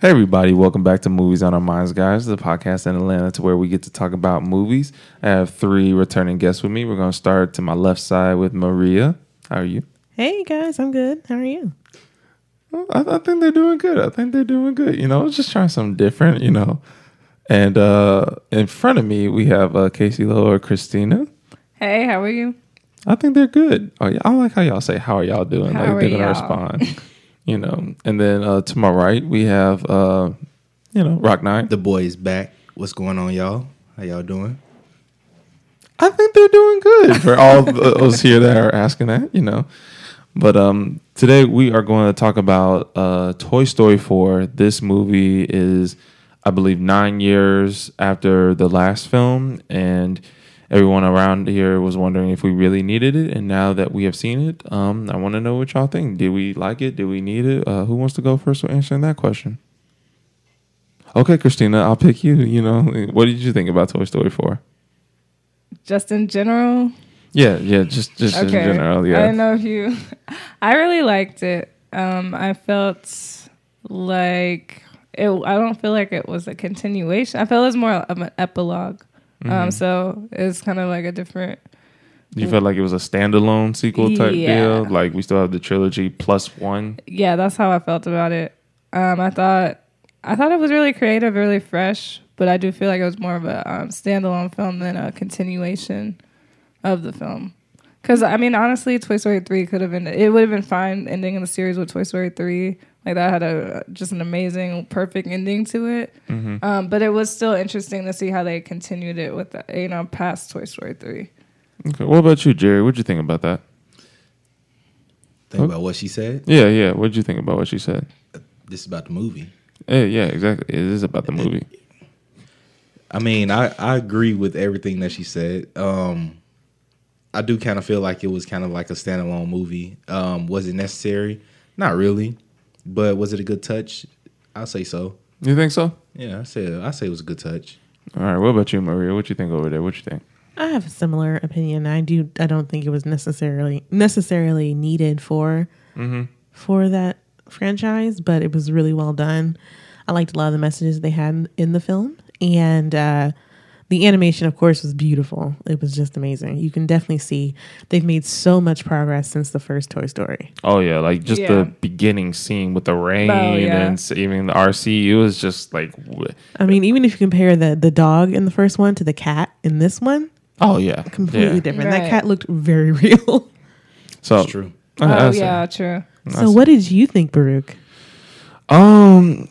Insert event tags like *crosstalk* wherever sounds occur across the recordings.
Hey everybody, welcome back to Movies on Our Minds, guys, the podcast in Atlanta to where we get to talk about movies. I have three returning guests with me. We're going to start to my left side with Maria. How are you? Hey guys, I'm good. How are you? Well, I, I think they're doing good. I think they're doing good. You know, just trying something different, you know. And uh, in front of me, we have uh, Casey Lowe or Christina. Hey, how are you? I think they're good. Oh, yeah, I like how y'all say, How are y'all doing? How like are they're going to y'all? respond, *laughs* you know. And then uh, to my right, we have, uh, you know, Rock Nine. The boys back. What's going on, y'all? How y'all doing? I think they're doing good for all *laughs* those here that are asking that, you know. But um, today we are going to talk about uh, Toy Story 4. This movie is, I believe, nine years after the last film, and everyone around here was wondering if we really needed it. And now that we have seen it, um, I want to know what y'all think. Did we like it? Did we need it? Uh, who wants to go first with answering that question? Okay, Christina, I'll pick you. You know, what did you think about Toy Story 4? Just in general. Yeah, yeah, just just in Okay. general, I yeah. don't know if you. *laughs* I really liked it. Um, I felt like it. I don't feel like it was a continuation. I felt it was more of an epilogue. Mm-hmm. Um, so it's kind of like a different. You felt like it was a standalone sequel type Yeah. deal, like we still have the trilogy plus one. Yeah, that's how I felt about it. Um, I thought. I thought it was really creative, really fresh, but I do feel like it was more of a um, standalone film than a continuation of the film. Because I mean, honestly, Toy Story three could have been. It would have been fine ending in the series with Toy Story three. Like that had a just an amazing, perfect ending to it. Um, but it was still interesting to see how they continued it with the, you know past Toy Story three. Okay, what about you, Jerry? What'd you think about that? Think Okay. about what she said. Yeah, yeah. What'd you think about what she said? This is about the movie. Yeah, yeah, exactly. It is about the movie. I mean, I, I agree with everything that she said. Um, I do kind of feel like it was kind of like a standalone movie. Um, was it necessary? Not really. But was it a good touch? I'll say so. You think so? Yeah, I say I say it was a good touch. All right. What about you, Maria? What you think over there? What you think? I have a similar opinion. I do. I don't think it was necessarily necessarily needed for for that franchise, but it was really well done. I liked a lot of the messages they had in the film, and uh, the animation, of course, was beautiful. It was just amazing. You can definitely see they've made so much progress since the first Toy Story. Oh yeah, like just Yeah. the beginning scene with the rain Oh, yeah. and even the RC. It was just like, wh- I mean, even if you compare the the dog in the first one to the cat in this one, oh yeah, completely yeah. different. That cat looked very *laughs* real. So That's true. Oh I see. yeah, true. so, what did you think, Baruch? Um,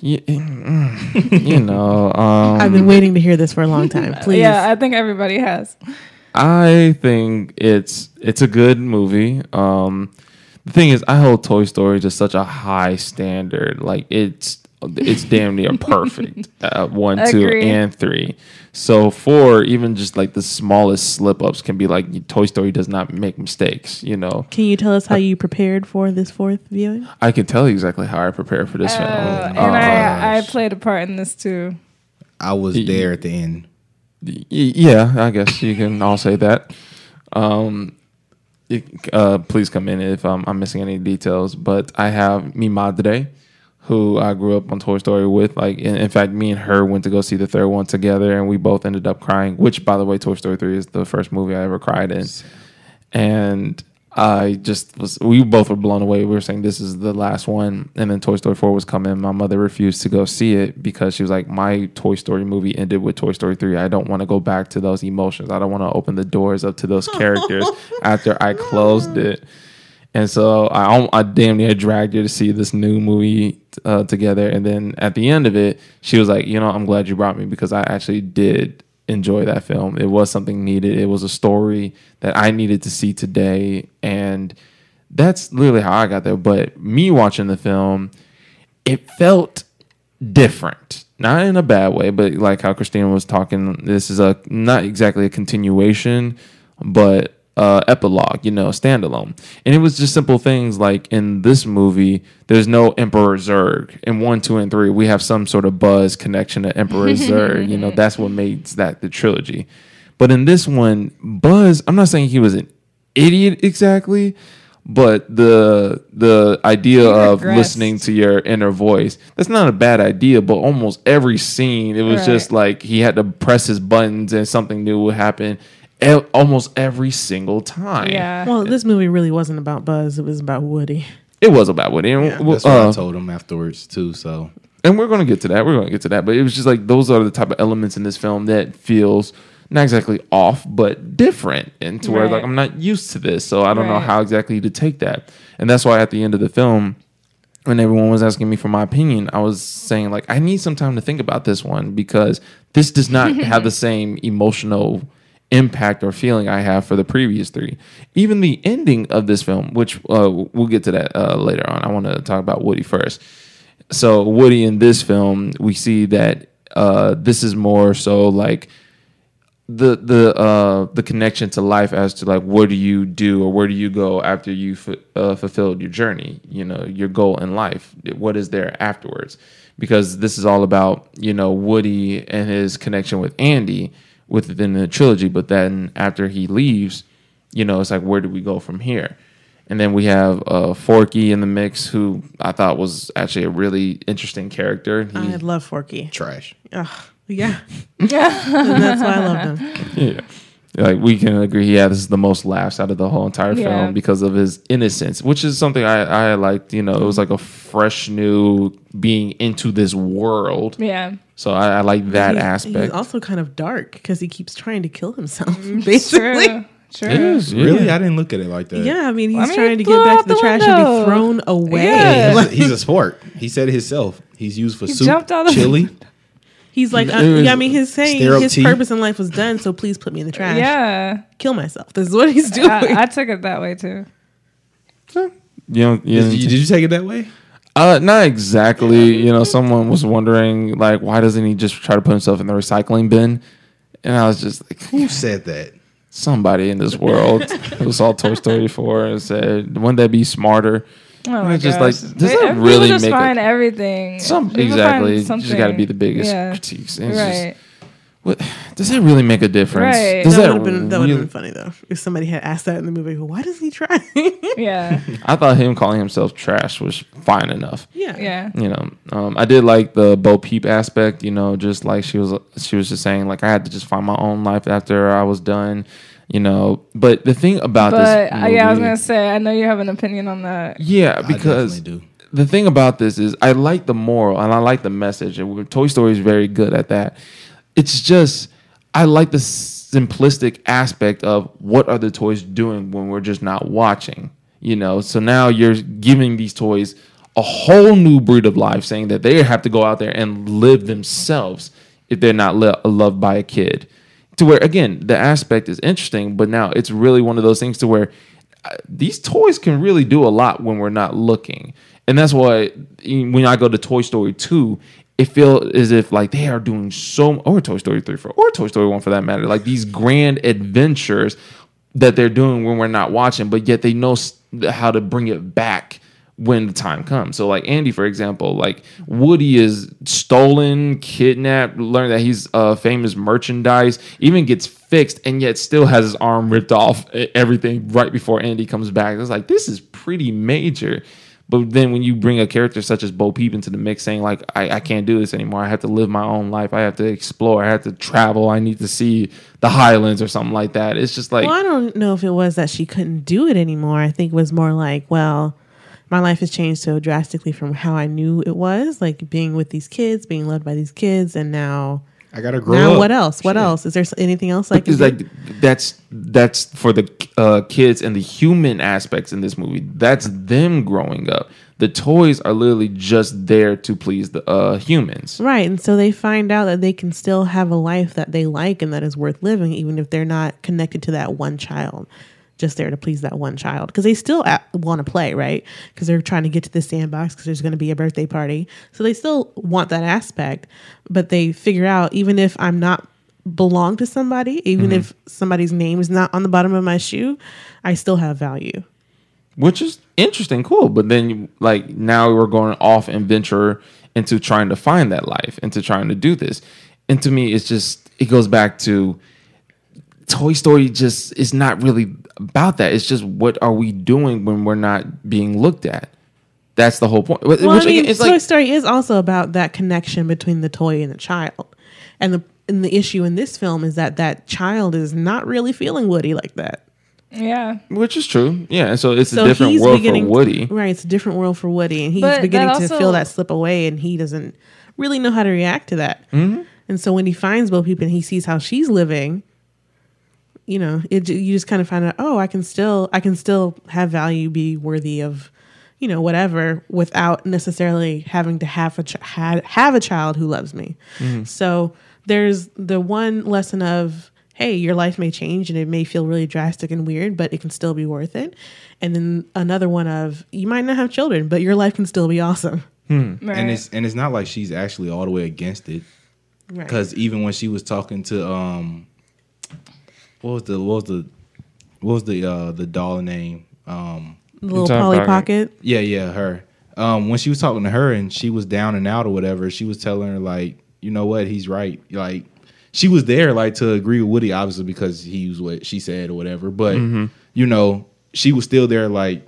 you, mm, *laughs* you know, um, *laughs* I've been waiting to hear this for a long time. *laughs* Please. Yeah, I think everybody has. I think it's it's a good movie. Um, the thing is, I hold Toy Story to such a high standard. Like it's it's damn near perfect. *laughs* Uh, one, two, Agree. and three. So four, even just like the smallest slip ups can be like Toy Story does not make mistakes. You know, Can you tell us how you prepared for this fourth viewing? I can tell you exactly how I prepared for this Uh, film. and Uh, I, I played a part in this too. I was there at the end. Y- yeah, I guess you can all say that. Um, you- uh, please come in if um, I'm missing any details. But I have mi madre, who I grew up on Toy Story with. Like, in, in fact, me and her went to go see the third one together, and we both ended up crying. Which, by the way, Toy Story three is the first movie I ever cried in, and I just was. We both were blown away. We were saying this is the last one, and then Toy Story four was coming. My mother refused to go see it because she was like, "My Toy Story movie ended with Toy Story three. I don't want to go back to those emotions. I don't want to open the doors up to those *laughs* characters after I closed it." And so I, I damn near dragged her to see this new movie uh, together. And then at the end of it, she was like, "You know, I'm glad you brought me because I actually did enjoy that film. It was something needed. It was a story that I needed to see today, and that's literally how I got there. But me watching the film, it felt different not in a bad way but like how christina was talking this is a not exactly a continuation but uh epilogue you know standalone. And it was just simple things like in this movie there's no emperor zurg in one two and three we have some sort of buzz connection to emperor *laughs* zurg you know that's what makes that the trilogy. But in this one buzz i'm not saying he was an idiot exactly But the the idea of listening to your inner voice, that's not a bad idea, but almost every scene, it was Right. just like he had to press his buttons and something new would happen e- almost every single time. Yeah. Well, this movie really wasn't about Buzz. It was about Woody. It was about Woody. And, Yeah. well, That's what uh, I told him afterwards too. So and we're going to get to that. We're going to get to that. But it was just like those are the type of elements in this film that feels not exactly off, but different, and to where Right. like I'm not used to this, so I don't know how exactly to take that. And that's why at the end of the film, when everyone was asking me for my opinion, I was saying like I need some time to think about this one because this does not have the *laughs* same emotional impact or feeling I have for the previous three. Even the ending of this film, which uh, we'll get to that uh, later on. I want to talk about Woody first. So Woody in this film, we see that uh, this is more so like the the uh the connection to life as to like what do you do or where do you go after you f- uh, fulfilled your journey you know your goal in life what is there afterwards because this is all about you know woody and his connection with andy within the trilogy but then after he leaves you know it's like where do we go from here and then we have uh forky in the mix who i thought was actually a really interesting character He- I love Forky. trash. Ugh, yeah, *laughs* and *laughs* that's why I loved him. Yeah. Like we can agree, yeah, this is the most laughs out of the whole entire Yeah. film because of his innocence, which is something I, I liked. You know, it was like a fresh new being into this world. Yeah. So I, I like that He- aspect. He's also kind of dark because he keeps trying to kill himself. Mm, *laughs* basically, True. True. It is, yeah. Really, I didn't look at it like that. yeah. I mean, he's I mean, trying he to get back to the, the trash and be thrown away. Yeah. He's, a, he's a spork. He said it himself. He's used for He soup, jumped out of- chili. He's like, uh, was- yeah, I mean, his saying his tea. purpose in life was done, so please put me in the trash. Yeah. kill myself. This is what he's doing. I, I took it that way too. You know, you Did you, did you take it that way? uh, not exactly. You know, someone was wondering like, why doesn't he just try to put himself in the recycling bin? And I was just like, Who said that? somebody in this world who saw Toy Story 4 and said, wouldn't that be smarter? Oh my it's just gosh. like, does They- that people really just make a- find everything? Some People exactly. find You just got to be the biggest Yeah. critiques. And it's just- Right. what does that really make a difference? Right. Does that that, would have been that would have really- been funny though if somebody had asked that in the movie. Why does he try? *laughs* Yeah. I thought him calling himself trash was fine enough. yeah, Yeah. You know, um, I did like the Bo Peep aspect. You know, just like she was, she was just saying like I had to just find my own life after I was done. You know, but the thing about But this, uh, yeah, I was gonna say I know you have an opinion on that. yeah, because definitely do. the thing about this is I like the moral and I like the message, and Toy Story is very good at that. It's just I like the simplistic aspect of what are the toys doing when we're just not watching. You know, so now you're giving these toys a whole new breed of life, saying that they have to go out there and live themselves if they're not lo- loved by a kid. To where again, the aspect is interesting, but now it's really one of those things to where uh, these toys can really do a lot when we're not looking. And that's why when I go to Toy Story 2, it feels as if like they are doing so or Toy Story 3 for or Toy Story 1 for that matter, like these grand adventures that they're doing when we're not watching, but yet they know how to bring it back when the time comes. So like Andy, for example, like Woody is stolen, kidnapped, learned that he's uh, famous merchandise, even gets fixed, and yet still has his arm ripped off. Everything right before Andy comes back. It's like this is pretty major. But then when you bring a character such as Bo Peep into the mix, saying like I, I can't do this anymore. I have to live my own life. I have to explore. I have to travel. I need to see the Highlands or something like that. It's just like well, I don't know if it was that she couldn't do it anymore. I think it was more like, well, my life has changed so drastically from how I knew it was, like being with these kids, being loved by these kids, and now, I gotta grow now up. what else? What Shit. else? Is there anything else I can it's like that's that's for the uh, kids and the human aspects in this movie. That's them growing up. The toys are literally just there to please the uh, humans. Right. And so they find out that they can still have a life that they like and that is worth living, even if they're not connected to that one child, just there to please that one child. Because they still want to play, right? Because they're trying to get to the sandbox because there's going to be a birthday party. So they still want that aspect, but they figure out even if I'm not belong to somebody, even mm-hmm. if somebody's name is not on the bottom of my shoe, I still have value. which is interesting, cool. But then, you, like now, we're going off and venture into trying to find that life, into trying to do this. And to me, it's just it goes back to Toy Story. Just is not really about that. It's just what are we doing when we're not being looked at? That's the whole point. Which Well, I mean, again, it's Toy like Story is also about that connection between the toy and the child, and the and the issue in this film is that that child is not really feeling Woody like that. Yeah. which is true. Yeah, so it's So a different he's world for beginning, Woody. right? It's a different world for Woody, and he's But beginning that to feel that slip away, and he doesn't really know how to react to that. Mm-hmm. And so when he finds Bo Peep and he sees how she's living, you know, it you just kind of find out, oh, I can still, I can still have value, be worthy of, you know, whatever, without necessarily having to have a ch- ha- have a child who loves me. Mm-hmm. So there's the one lesson of, hey, your life may change and it may feel really drastic and weird, but it can still be worth it. And then another one of, you might not have children, but your life can still be awesome. Right. And it's and it's not like she's actually all the way against it. Right. Because even when she was talking to um, what was the what was the what was the uh the doll name? Um little Polly about- Pocket. yeah yeah her. Um when she was talking to her and she was down and out or whatever she was telling her like you know what? He's right. Like she was there like to agree with Woody obviously because he was what she said or whatever but you know she was still there like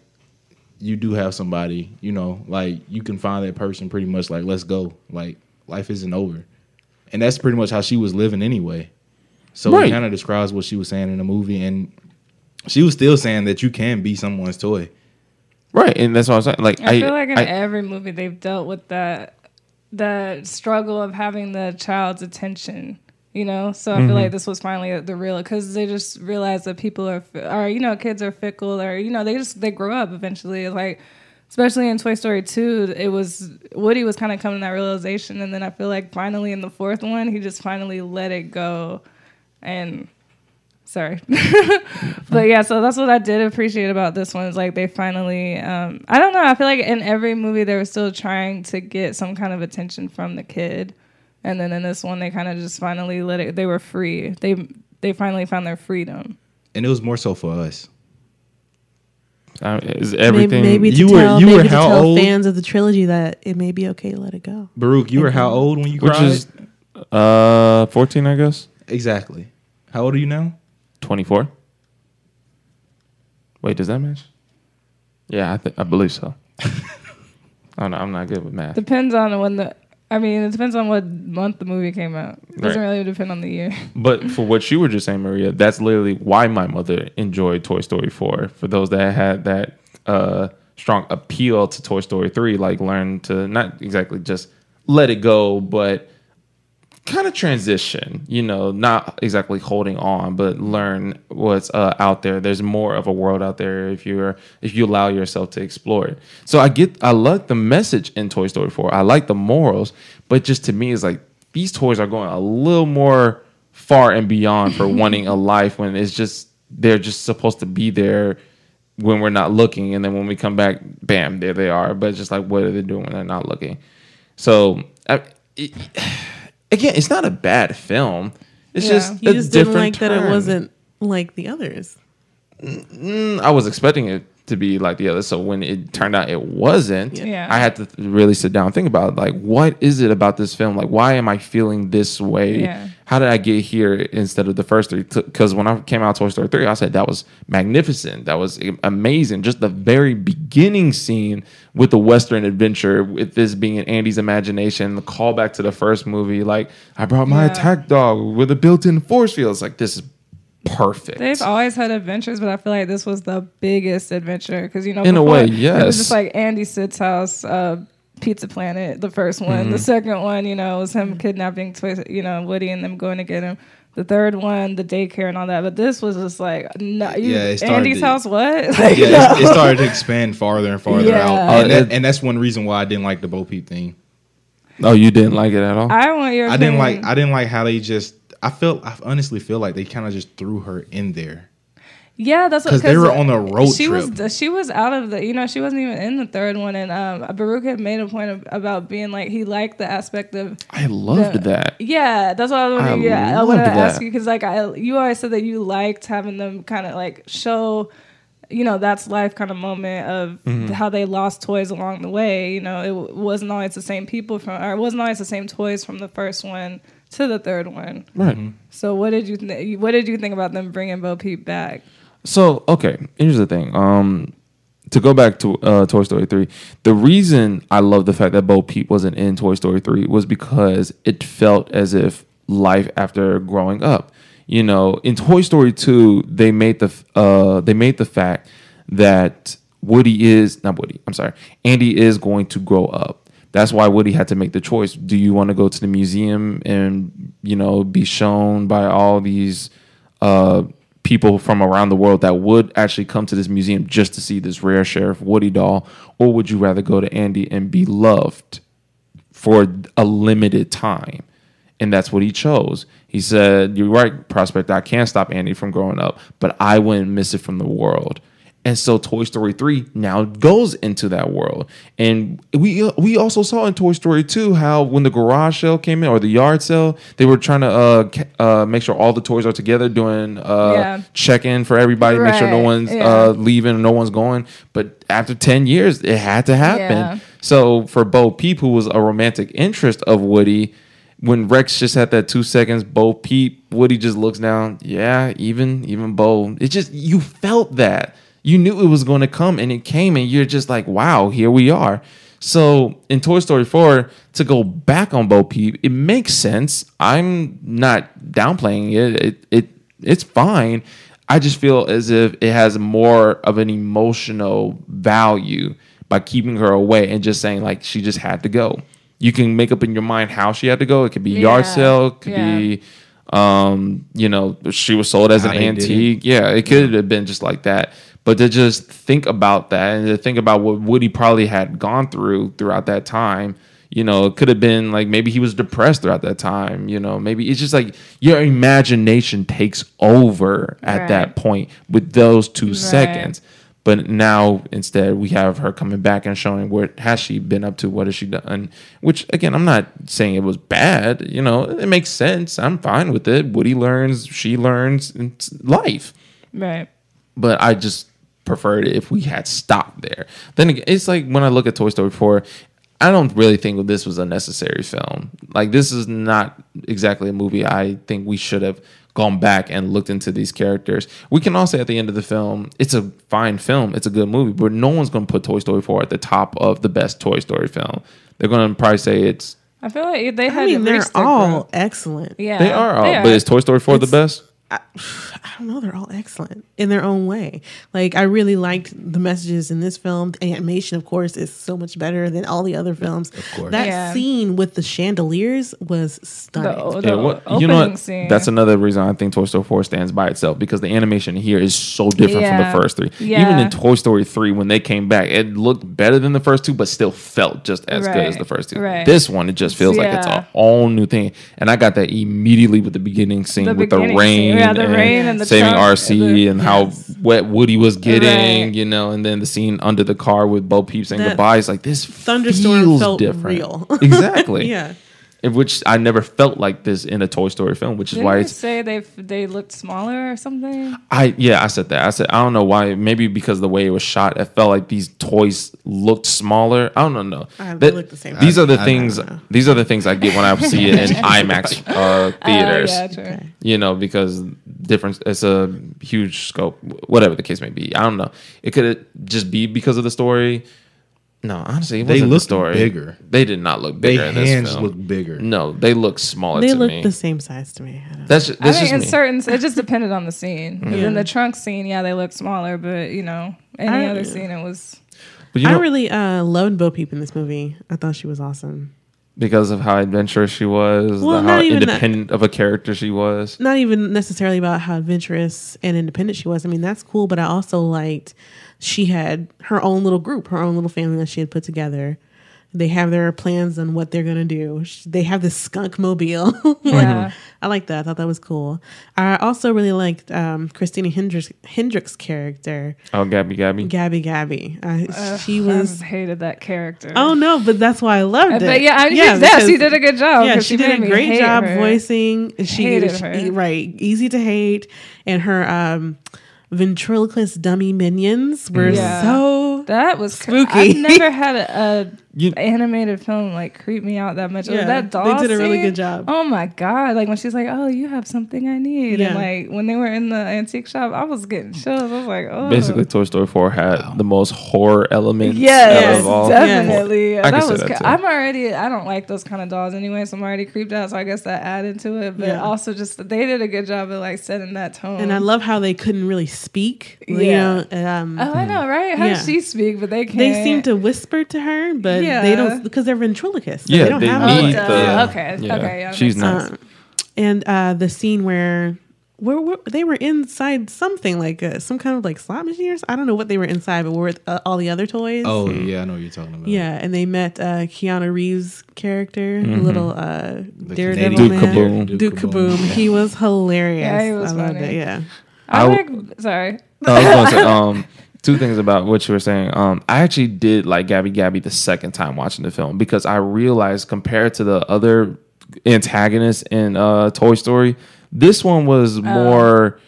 you do have somebody you know like you can find that person pretty much like let's go. Like life isn't over. And that's pretty much how she was living anyway so Right. it kind of describes what she was saying in the movie and she was still saying that you can be someone's toy Right, and that's what I was saying. Like I, I, feel like in I- every movie they've dealt with that that struggle of having the child's attention. You know, so I Mm-hmm. feel like this was finally the real because they just realized that people are, fi- are you know, kids are fickle or you know they just they grow up eventually. Like especially in Toy Story two, it was Woody was kind of coming to that realization, and then I feel like finally in the fourth one, he just finally let it go, and sorry *laughs* but yeah so that's what i did appreciate about this one is like they finally um i don't know i feel like in every movie they were still trying to get some kind of attention from the kid and then in this one they kind of just finally let it they were free they they finally found their freedom and it was more so for us I- is Maybe, everything. maybe to You were- tell, you were maybe to how tell old? fans of the trilogy that it may be okay to let it go. baruch you were how old when you which cried is uh fourteen, I guess. exactly how old are you now Twenty four. Wait, does that match? Yeah, I think I believe so. I don't know. I'm not good with math. depends on when the i mean it depends on what month the movie came out it doesn't Right. really depend on the year But *laughs* for what you were just saying, Maria, that's literally why my mother enjoyed Toy Story 4. For those that had that uh, strong appeal to Toy Story 3, like learn to not exactly just let it go, but kind of transition, you know, not exactly holding on, but learn what's uh, out there. There's more of a world out there if you're if you allow yourself to explore it. So I get I like the message in Toy Story 4. I like the morals, but just to me it's like these toys are going a little more far and beyond for *laughs* wanting a life when it's just they're just supposed to be there when we're not looking and then when we come back bam there they are but it's just like what are they doing when they're not looking so I, it, again it's not a bad film it's Yeah. just You a just didn't different like that it wasn't like the others. Mm, I was expecting it to be like the other. So when it turned out it wasn't, Yeah. I had to really sit down and think about like what is it about this film? Like why am I feeling this way? Yeah. How did I get here instead of the first three? Because when I came out Toy Story three, I said that was magnificent. That was amazing. Just the very beginning scene with the Western adventure, with this being in Andy's imagination, the callback to the first movie. Like I brought my Yeah. attack dog with a built-in force field. It's like this is perfect. They've always had adventures, but I feel like this was the biggest adventure because you know, In a way, it yes. was just like Andy Sid's house, uh, Pizza Planet, the first one. Mm-hmm. The second one, you know, was him kidnapping, Toy, you know, Woody and them going to get him. The third one, the daycare and all that, but this was just like, no, you, Yeah, it Andy's to- house, what? *laughs* Like, yeah, it, it started to expand farther and farther Yeah. out, and, Oh, that, and that's one reason why I didn't like the Bo Peep thing. oh, you didn't like it at all? I want your. I didn't like. I didn't like how they just. I felt. I honestly feel like they kind of just threw her in there. Yeah, that's what 'Cause they were on a road she trip. was she was out of the you know she wasn't even in the third one and um Baruch had made a point of, about being like he liked the aspect of I loved the- that. yeah that's what I was I wondering yeah I wanted to ask you because like I you always said that you liked having them kind of like show you know that's life kind of moment of Mm-hmm. how they lost toys along the way you know it w- wasn't always the same people from or it wasn't always the same toys from the first one to the third one Right. so what did you th- what did you think about them bringing Bo Peep back So okay, here's the thing. Um, to go back to uh, Toy Story three, the reason I love the fact that Bo Peep wasn't in Toy Story three was because it felt as if life after growing up. You know, in Toy Story two, they made the uh, they made the fact that Woody is not Woody. I'm sorry, Andy is going to grow up. That's why Woody had to make the choice. Do you want to go to the museum and you know be shown by all these uh, people from around the world that would actually come to this museum just to see this rare Sheriff Woody doll, or would you rather go to Andy and be loved for a limited time? And that's what he chose. He said, You're right, Prospect. I can't stop Andy from growing up, but I wouldn't miss it from the world. And so Toy Story 3 now goes into that world. And we we also saw in Toy Story 2 how when the garage sale came in or the yard sale, they were trying to uh, uh, make sure all the toys are together, doing uh, Yeah. check-in for everybody, make sure no one's yeah. uh, leaving, no one's going. But after 10 years, it had to happen. Yeah. So for Bo Peep, who was a romantic interest of Woody, when Rex just had that two seconds, Bo Peep, Woody just looks down. Yeah, even even Bo. It just you felt that. You knew it was going to come and it came and you're just like, wow, here we are. So in Toy Story 4, to go back on Bo Peep, it makes sense. I'm not downplaying it. It it it's fine. I just feel as if it has more of an emotional value by keeping her away and just saying like she just had to go. You can make up in your mind how she had to go. It could be yard sale, it could Yeah. be um, you know, she was sold as How an they did it. antique. Yeah, it could have been just like that. But to just think about that and to think about what Woody probably had gone through throughout that time, you know, it could have been like maybe he was depressed throughout that time. You know, maybe it's just like your imagination takes over at Right. that point with those two Right. seconds. But now instead we have her coming back and showing what has she been up to, what has she done. Which again, I'm not saying it was bad. You know, it makes sense. I'm fine with it. Woody learns, she learns, it's life Right. but I just preferred it if we had stopped there. Then again, it's like when I look at Toy Story 4, I don't really think this was a necessary film. Like this is not exactly a movie I think we should have gone back and looked into these characters. We can all say at the end of the film, it's a fine film, it's a good movie, but no one's going to put Toy Story 4 at the top of the best Toy Story film. They're going to probably say it's I feel like they had I mean, they're all growth. excellent. Yeah, they are, all, but is Toy Story 4 the best? *sighs* I don't know. They're all excellent in their own way. Like I really liked the messages in this film. The animation, of course, is so much better than all the other films. Of course. that Yeah. scene with the chandeliers was stunning. The, the Yeah, what, you know what? scene. That's another reason I think Toy Story 4 stands by itself because the animation here is so different from the first three. Even in Toy Story 3, when they came back, it looked better than the first two, but still felt just as good as the first two. Right. This one, it just feels like it's a whole new thing. And I got that immediately with the beginning scene The with the rain, scene. Yeah, the rain and the saving RC and the- how Yes. wet Woody was getting, Right. you know, and then the scene under the car with Bo Peep saying That goodbye. It's like this thunderstorm feels felt different. real. Exactly. *laughs* yeah. In which I never felt like this in a Toy Story film, which is Didn't why you it's say they they looked smaller or something? I yeah, I said that. I said I don't know why. Maybe because the way it was shot, it felt like these toys looked smaller. I don't know. Uh, they look the same. These are the I- I things. don't. These are the things I get when I see it in *laughs* IMAX uh, *laughs* theaters. Oh, yeah, true. Okay. You know, because difference. It's a huge scope. Whatever the case may be, I don't know. It could just be because of the story. No, honestly, it They wasn't the looked story. bigger. They did not look They bigger in this hands film. look bigger. no, they look smaller They to look me. the same size to me. I don't know. that's just, I think just in me. certain, it just depended on the scene. 'Cause In the trunk scene, yeah, they look smaller, but you know, any I- other scene, it was. but you I really uh, loved Bo Peep in this movie. I thought she was awesome. because of how adventurous she was, Well, not how even that. independent of a character she was. Not even necessarily about how adventurous and independent she was. I mean, that's cool, but I also liked she had her own little group, her own little family that she had put together. They have their plans on what they're gonna do. They have this skunk mobile. Like, *laughs* Yeah. I like that. I thought that was cool. I also really liked um, Christina Hendricks, Hendricks' character, Oh, Gabby, Gabby. Gabby Gabby. I, Ugh, she was. just hated that character. Oh no, but that's why I loved Uh, it. but yeah, I mean, yeah, because- she did a good job. yeah, 'cause she, did made a great job her. voicing. She, Hated she- her. right, easy to hate, and her um, ventriloquist dummy minions were Yeah. so That was cr- Spooky. I've never had a, a You, animated film like creep me out that much. Yeah, that doll they did a really scene, good job. Oh my god! Like when she's like, "Oh, you have something I need," Yeah. and like when they were in the antique shop, I was getting chills. I was like, "Oh, basically, Toy Story 4 had the most horror elements Yes, out of all. definitely. I that was. That too. I'm already. I don't like those kind of dolls anyway, so I'm already creeped out. So I guess that added to it. But Yeah. also, just they did a good job of like setting that tone. And I love how they couldn't really speak. You Yeah. know, um, Oh, I know, right? How Yeah. does she speak? But they can't. they seem to whisper to her, but they Yeah. don't because they're ventriloquists. so Yeah, they don't they have need the- Yeah. Okay. Yeah, Okay. Yeah. she's makes not- Um, and uh, the scene where where, where they were inside something like uh, some kind of like slot machine or s- I don't know what they were inside, but were uh, all the other toys. Oh yeah, I know what you're talking about. Yeah, and they met uh, Keanu Reeves' character, the little uh, Daredevil Duke man. Kaboom. Duke, Duke Kaboom. Kaboom. He was hilarious. Yeah, he was I loved funny. it. Yeah. I I like. Sorry. No, I was gonna say um, *laughs* two things about what you were saying. Um, I actually did like Gabby Gabby the second time watching the film because I realized compared to the other antagonists in uh, Toy Story, this one was more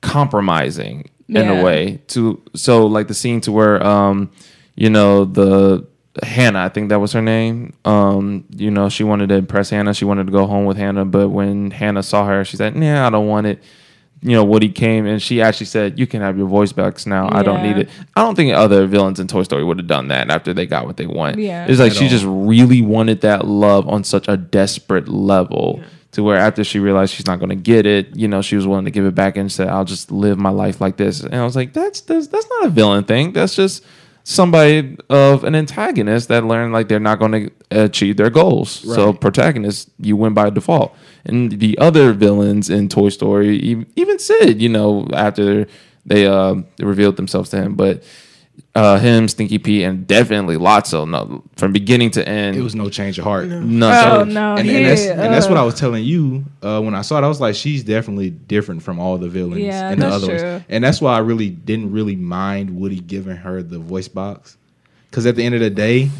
compromising in Yeah. a way. To so like the scene to where um, you know the Hannah, I think that was her name. Um, you know, she wanted to impress Hannah. She wanted to go home with Hannah, but when Hannah saw her, she said, "Nah, I don't want it." You know, Woody came and she actually said, "You can have your voice box now. I don't need it." I don't think other villains in Toy Story would have done that after they got what they want. Yeah. it's like At she all. just really wanted that love on such a desperate level. To where after she realized she's not going to get it, you know, she was willing to give it back and said, "I'll just live my life like this." And I was like, "That's that's, that's not a villain thing. That's just somebody of an antagonist that learned like they're not going to achieve their goals. So protagonist, you win by default. And the other villains in Toy Story, even Sid, you know, after they uh, revealed themselves to him, but uh, him, Stinky Pete, and definitely Lotso, no, from beginning to end, It was no change of heart. no. Oh no. and, he, and that's and that's what uh, I was telling you uh, when I saw it. I was like, she's definitely different from all the villains Yeah, and the that's other true. ones, and that's why I really didn't really mind Woody giving her the voice box, because at the end of the day,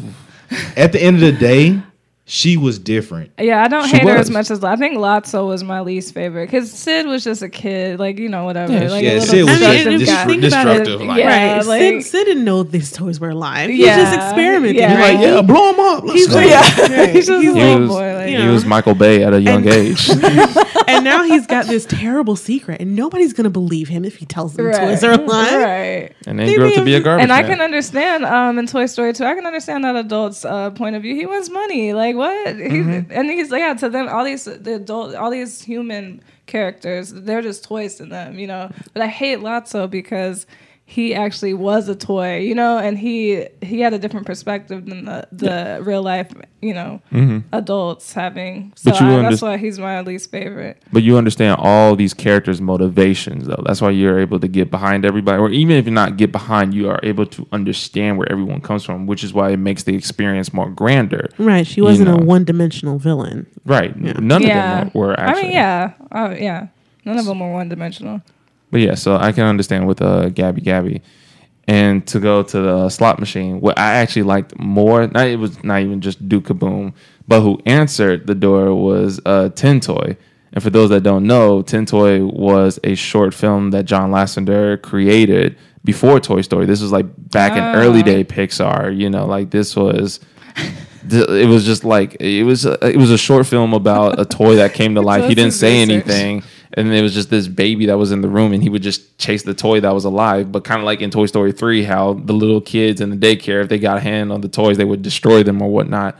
at the end of the day, she was different. Yeah, I don't She hate her as much as I think Lotso was my least favorite because Sid was just a kid, like you know whatever. Yeah, like yeah, Sid was I mean, destructive if you guy. think Distru- about it, like- Yeah, right. like- Sid, Sid didn't know these toys were alive. He Yeah, just experimented. yeah. He's Right. like, Yeah, blow them up. Let's He's go. like, Yeah. right. *laughs* He's just He's he little was, boy, like- he know. was Michael Bay at a young And- age. *laughs* and now he's got this terrible secret, and nobody's gonna believe him if he tells them right. toys are alive. Right. and then They grew up to be a have- garbage And I can understand um in Toy Story 2, I can understand that adult's uh, point of view. He wants money. Like what? He's, Mm-hmm. and he's like, yeah, to them all these the adult all these human characters, they're just toys to them, you know. But I hate Lotso because he actually was a toy, you know, and he he had a different perspective than the, the real life, you know, adults having. So Mm-hmm. But you I, underst- that's why he's my least favorite. But you understand all these characters' motivations, though. That's why you're able to get behind everybody, or even if you're not get behind, you are able to understand where everyone comes from, which is why it makes the experience more grander. Right. She wasn't know. a one-dimensional villain. Right? None yeah. of them were actually. I mean, yeah. Oh, yeah. None of them were one dimensional. But yeah, so I can understand with uh, Gabby Gabby. And to go to the slot machine, what I actually liked more, not it was not even just Duke Kaboom, but who answered the door was uh, Tin Toy. And for those that don't know, Tin Toy was a short film that John Lasseter created before Toy Story. This was like back in early day Pixar. You know, like this was *laughs* it was just like it was a, it was a short film about a toy that came to *laughs* life. He didn't say research. anything, and it was just this baby that was in the room, and he would just chase the toy that was alive. But kind of like in Toy Story three, how the little kids in the daycare, if they got a hand on the toys, they would destroy them or whatnot.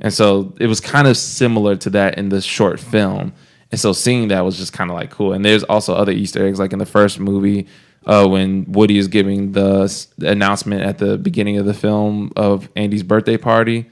And so it was kind of similar to that in the short film. And so seeing that was just kind of like cool. And there's also other Easter eggs, like in the first movie, uh, when Woody is giving the announcement at the beginning of the film of Andy's birthday party,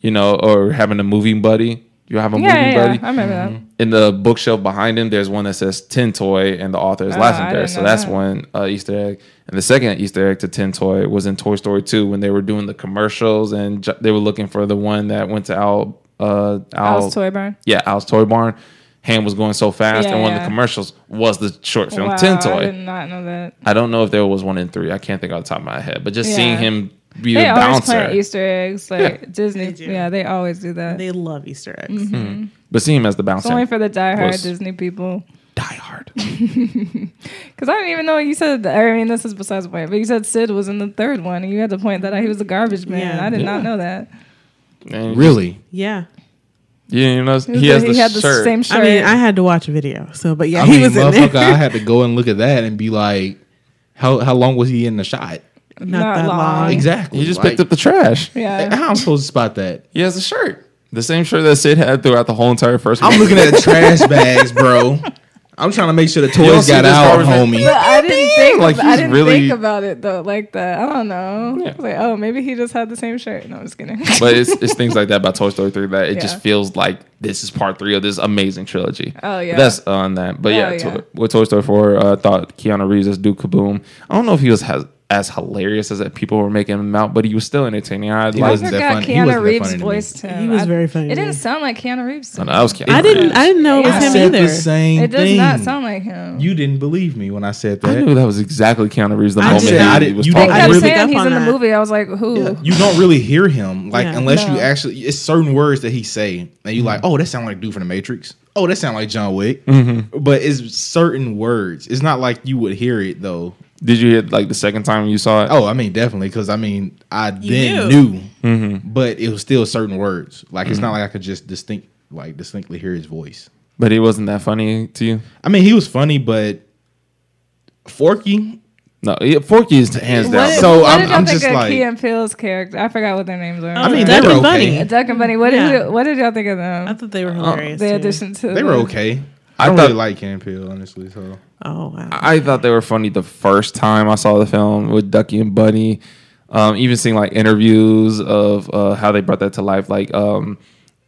you know, or having a moving buddy. You have a Yeah, moving yeah, yeah. buddy. I remember that. In the bookshelf behind him, there's one that says Tin Toy, and the author is Oh, I So that's that. one uh, Easter egg. And the second Easter egg to Tin Toy was in Toy Story 2 when they were doing the commercials and ju- they were looking for the one that went to Al. Uh, Al Al's Toy Barn. yeah, Al's Toy Barn. Hand was going so fast, Yeah, and one of the commercials was the short film Wow, Tin I Toy. did not know that. I don't know if there was one in three. I can't think off the top of my head, but just Yeah. seeing him be They the always bouncer, plant Easter eggs. Like Disney, do. yeah, they always do that. They love Easter eggs. Mm-hmm. Hmm. but see him as the it's bouncer, only for the diehard Disney people. Die Hard. *laughs* Because I didn't even know you said. I mean, this is besides the point. But you said Sid was in the third one, and you had to point that out. He was a garbage man. Yeah. I did Yeah. not know that. And Really? Yeah. Yeah, you know, He, was he has the- the he had the shirt. same shirt. I mean, I had to watch a video. So, but yeah, I he mean, was in motherfucker, there. I had to go and look at that and be like, how how long was he in the shot? Not, Not that long. long. Exactly. He just Like, picked up the trash. yeah. How I'm supposed to spot that? He has a shirt. The same shirt that Sid had throughout the whole entire first I'm looking at the *laughs* trash bags, bro. I'm trying to make sure the toys got out, garbage homie. But I didn't think. Like, Like, I didn't really- think about it though, like that. I don't know. Yeah. I was like, oh, maybe he just had the same shirt. No, I'm just kidding. but it's, it's things like that about Toy Story 3 that it Yeah. just feels like this is part three of this amazing trilogy. Oh, yeah. That's on that. But yeah, Oh, to- with Toy Story 4, uh, thought Keanu Reeves as Duke Kaboom. I don't know if he was has, as hilarious as that people were making him out, but he was still entertaining. I He like I wasn't that forgot funny. He Keanu wasn't that Reeves' funny to me. voice to him. He was I- very funny It to didn't sound like Keanu Reeves. to I me. I was Keanu I didn't. I didn't know it was I I him said either. the same It does thing. not sound like him. you didn't believe me when I said that. I that. knew that was exactly Keanu Reeves the I moment did he, not- he was you they don't talking. kept really saying pick up he's on in the that. movie. I was like, who? Yeah, you don't really hear him like Yeah. unless you No. actually. It's certain words that he say, and you mm-hmm. like, oh, that sound like dude from the Matrix. Oh, that sound like John Wick. Mm-hmm. But it's certain words. It's not like you would hear it though. Did you hear like the second time you saw it? Oh, I mean, definitely, because I mean, I You then knew. knew, mm-hmm. but it was still certain words. Like it's mm-hmm. not like I could just distinct, like distinctly hear his voice. But he wasn't that funny to you? I mean, he was funny, but Forky. No, yeah, Forky is hands down. did, the- So what I'm- did y'all I'm think just of like- Key and Peele's character? I forgot what their names are. I mean, Duck they were and okay. Bunny. Duck and Bunny. What Yeah. did you, what did y'all think of them? I thought they were hilarious. the too. addition to They were okay. I, I don't thought- really like Can Peel, honestly. So Oh wow. I thought they were funny the first time I saw the film with Ducky and Bunny. Um, even seeing like interviews of uh, how they brought that to life. Like, um,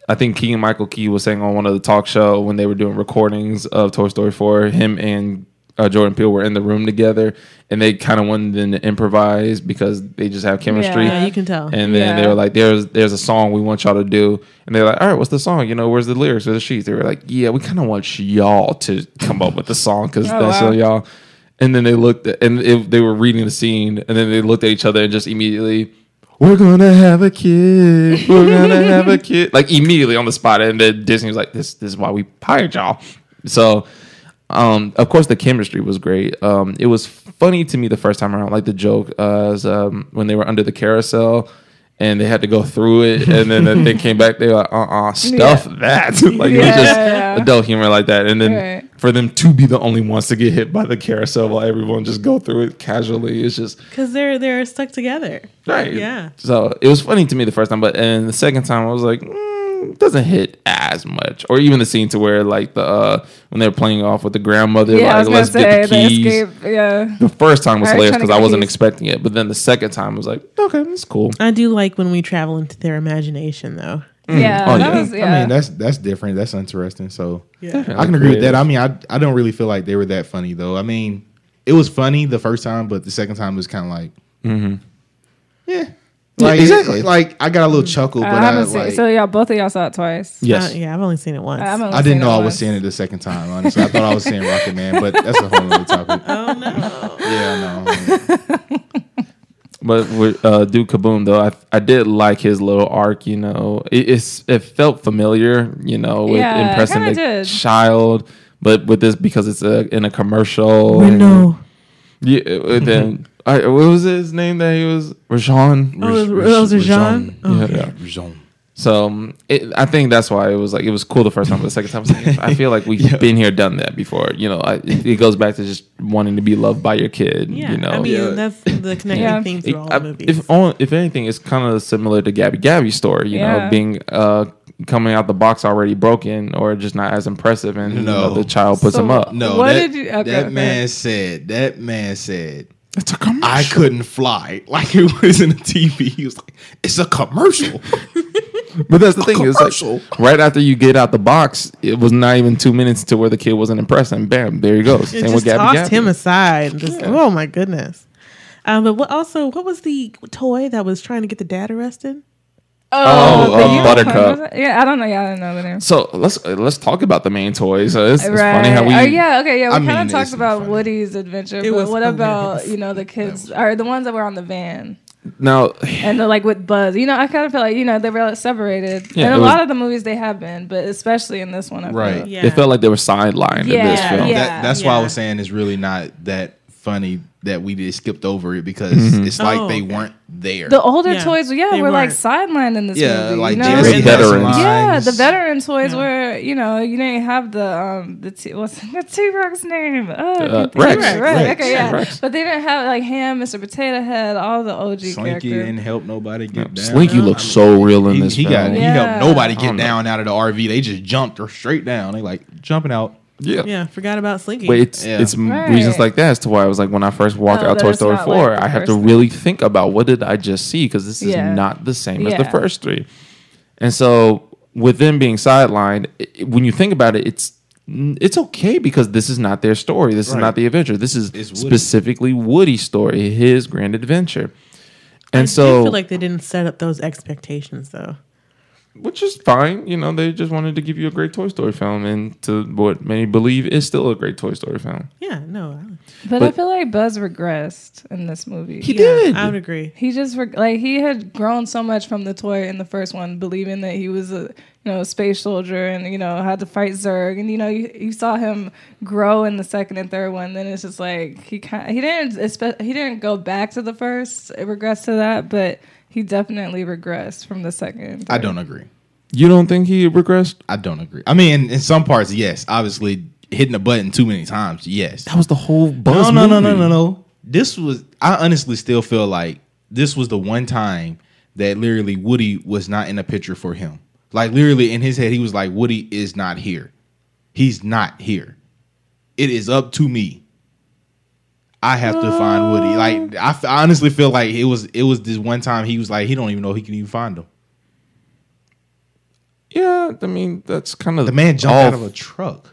I think Keegan Michael Key was saying on one of the talk show when they were doing recordings of Toy Story 4, him and uh, Jordan Peele were in the room together and they kind of wanted them to improvise because they just have chemistry. yeah, you can tell. And then they were like, "There's there's a song we want y'all to do," and they're like, "All right, what's the song? You know, where's the lyrics or the sheets?" They were like, "Yeah, we kind of want y'all to come up with the song because *laughs* Oh, that's wow. y'all." And then they looked at, and it, they were reading the scene, and then they looked at each other and just immediately, "We're gonna have a kid. We're gonna have a kid." *laughs* Like immediately on the spot, and then Disney was like, "This this is why we hired y'all." So. Um, of course, the chemistry was great. Um, it was funny to me the first time around, like the joke uh, um, when they were under the carousel and they had to go through it, *laughs* and then the thing came back. They were like, "Uh, uh stuff that." *laughs* like it was just adult humor like that, and then Right. for them to be the only ones to get hit by the carousel while everyone just go through it casually, it's just Because they're they're stuck together. right. Yeah. So it was funny to me the first time, but and the second time I was like, mm, it doesn't hit as much, or even the scene to where like the uh, when they're playing off with the grandmother, Yeah, like let's say get the the keys. escape. Yeah. The first time was Alright, hilarious because I wasn't keys. expecting it, but then the second time was like, okay, that's cool. I do like when we travel into their imagination, though. Yeah. Oh, that yeah. was yeah. I mean, that's that's different. That's interesting. So Yeah. I can agree with that. I mean, I I don't really feel like they were that funny though. I mean, it was funny the first time, but the second time was kind of like, yeah, Yeah, like exactly. Like I got a little chuckle, but I I, haven't seen. like, so y'all, both of y'all saw it twice. Yes. Uh, yeah, I've only seen it once. I'm I didn't know I once. was seeing it the second time. Honestly, I thought I was seeing Rocket Man, but that's a whole other topic. *laughs* oh no. Yeah, no. *laughs* But with uh, Duke Kaboom though, I I did like his little arc. You know, it, it's it felt familiar. You know, with Yeah, impressing the did. child, but with this because it's a, in a commercial. Window. Yeah, and *laughs* then I, what was his name that he was Rejean. Oh, it was- it was Rejean? Yeah, Okay. yeah. Rejean. So um, it, I think that's why it was like it was cool the first time, but the second time I like, I feel like we've *laughs* Yeah. been here, done that before. You know, I, it, it goes back to just wanting to be loved by your kid. Yeah, you know, I mean Yeah. that's the connecting Yeah. theme It- through all I- the movies. if on, if anything, it's kind of similar to Gabby Gabby's story. You know, being uh, coming out the box already broken or just not as impressive, and you know, the child puts So- him up. No, What that, did you- okay, that okay. man said. That man said. It's a commercial. I couldn't fly *laughs* like it was in the TV. He was like, "It's a commercial." *laughs* But that's the thing. It's commercial. like right after you get out the box, it was not even two minutes to where the kid wasn't impressed, and bam, there he goes. it Same just with Gabby tossed Gabby. him aside. Just, Yeah. Oh my goodness. Um, but what also what was the toy that was trying to get the dad arrested? Oh, the uh, Buttercup. Yeah, I don't know. Yeah, I don't know the name. So let's uh, let's talk about the main toys. Uh, it's, it's right. funny how we Oh, yeah. Okay. Yeah. We I kind of talked about funny. Woody's adventure, It but was what about you know the kids or the ones that were on the van? now and the, like with Buzz, you know, I kind of feel like you know they were separated. Yeah, and a was- lot of the movies they have been, but especially in this one, I Right. like- Yeah. it felt like they were sidelined in this Yeah, film. yeah. That, that's why I was saying it's really not that funny that we just skipped over it because Mm-hmm. it's like Oh, they okay. weren't there. The older Yeah, toys, yeah, they were like weren't. sidelined in this yeah, movie. like you know? Jesse Great veterans. Yeah, the veteran toys Yeah. were, you know, you didn't have the um the t- what's the T Rex name? Oh, Uh, can't think Rex. Rex. Okay, yeah. Rex. But they didn't have like Ham, Mr. Potato Head, all the OG Slinky characters. didn't help nobody get down. Slinky looks so real in He, this he film. got he helped nobody I don't get know. down out of the RV. They just jumped or straight down. They like jumping out. Yeah. Yeah, forgot about Slinky. But it's Yeah. it's Right. reasons like that as to why I was like when I first walked Oh, out that Toy Story four, like I have to three. really think about what did I just see because this is Yeah. not the same as the first three. And so with them being sidelined, i- i- when you think about it, it's it's okay because this is not their story. This is not the adventure. This is It's Woody. specifically Woody's story, his grand adventure. And did so, I feel like they didn't set up those expectations though. Which is fine, you know, they just wanted to give you a great Toy Story film, and to what many believe is still a great Toy Story film. Yeah, no, I, But, I feel like Buzz regressed in this movie. He yeah, did. I would agree. He just reg- like he had grown so much from the toy in the first one, believing that he was a you know a space soldier and you know had to fight Zurg, and you know you, you saw him grow in the second and third one. Then it's just like he kind he didn't espe- he didn't go back to the first, it regressed to that, but he definitely regressed from the second. and I don't agree. You don't think he regressed? I don't agree. I mean, in, in some parts, yes. Obviously, hitting a button too many times, yes. That was the whole buzz. no, no, no, movie. no, no. This was. I honestly still feel like this was the one time that literally Woody was not in a picture for him. Like literally in his head, he was like, "Woody is not here. He's not here. It is up to me. I have to find Woody." Like I, f- I honestly feel like it was. It was this one time he was like, he don't even know he can even find him. Yeah, I mean that's kind of The man jumped out of a truck.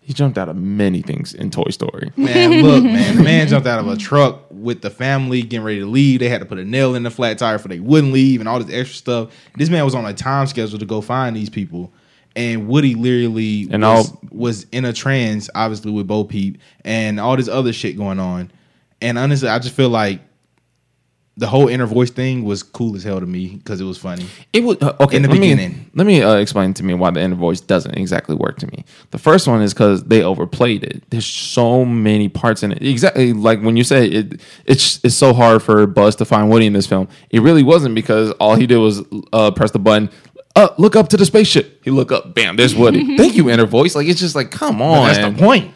He jumped out of many things in Toy Story. Man, look, man, the man jumped out of a truck with the family getting ready to leave. They had to put a nail in the flat tire for they wouldn't leave and all this extra stuff. This man was on a time schedule to go find these people. And Woody literally And was, all- was in a trance, obviously with Bo Peep and all this other shit going on. And honestly, I just feel like the whole inner voice thing was cool as hell to me because it was funny. It was uh, okay. In the let me- beginning. let me uh, explain to me why the inner voice doesn't exactly work to me. The first one is because they overplayed it. There's so many parts in it. Exactly like when you say it, it's it's so hard for Buzz to find Woody in this film. It really wasn't because all he did was uh, press the button. Uh, look up to the spaceship. He look up. Bam, there's Woody. Thank you, inner voice. Like it's just like come But on. that's the point.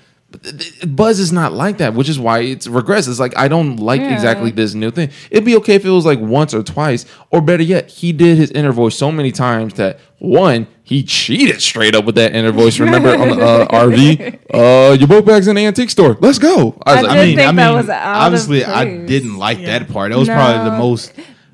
Buzz is not like that, which is why it's regress. It's like I don't like Yeah. exactly this new thing. It'd be okay if it was like once or twice, or better yet, he did his inner voice so many times that one, he cheated straight up with that inner voice. Remember on the uh, *laughs* RV, uh, your boat bag's in the antique store. Let's go. I was I like, I mean, think I that mean, was out of obviously, I didn't like Yeah. that part. That was probably the most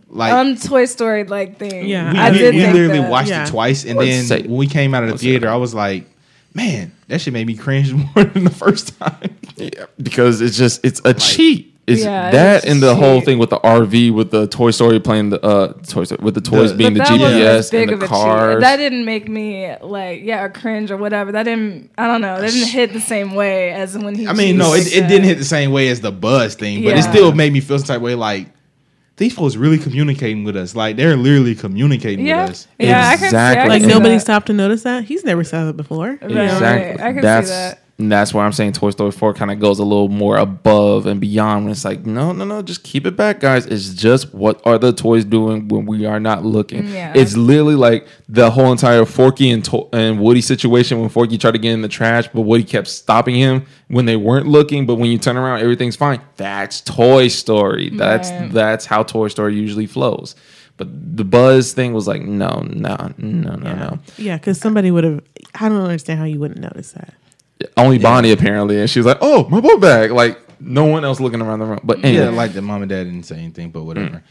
like Um, Toy Story like thing. Yeah, we, I we, did we think literally that. watched Yeah. it twice, and Let's then say- when we came out of the Let's say theater. I was like, "Man, that shit made me cringe *laughs* more than the first time." Yeah, because it's just it's a cheat. It's Yeah, that it's and the whole thing with the RV with the Toy Story playing the uh Toy Story with the toys The- being the But that GPS and the a cars. That didn't make me like yeah a cringe or whatever. That didn't I don't know. That didn't hit the same way as when he. I mean, no, cheated it, it didn't hit the same way as the buzz thing, but it still made me feel some type of way. Like these folks really communicating with us. Like they're literally communicating Yeah, with us. yeah, I can see, I Exactly. can Like see nobody that. stopped to notice that. He's never said that before. Exactly. right. I can that's see that. And that's why I'm saying Toy Story 4 kind of goes a little more above and beyond. When it's like, no, no, no, just keep it back, guys. It's just what are the toys doing when we are not looking. Mm, yeah. It's literally like the whole entire Forky and to- and Woody situation when Forky tried to get in the trash, but Woody kept stopping him when they weren't looking. But when you turn around, everything's fine. That's Toy Story. That's Right. that's how Toy Story usually flows. But the Buzz thing was like, no, no, no, no, no. Yeah, because somebody would have. I don't understand how you wouldn't notice that. Only Bonnie apparently, and she was like, "Oh, my book bag!" Like no one else looking around the room. But anyway, Yeah, like the mom and dad didn't say anything, but whatever.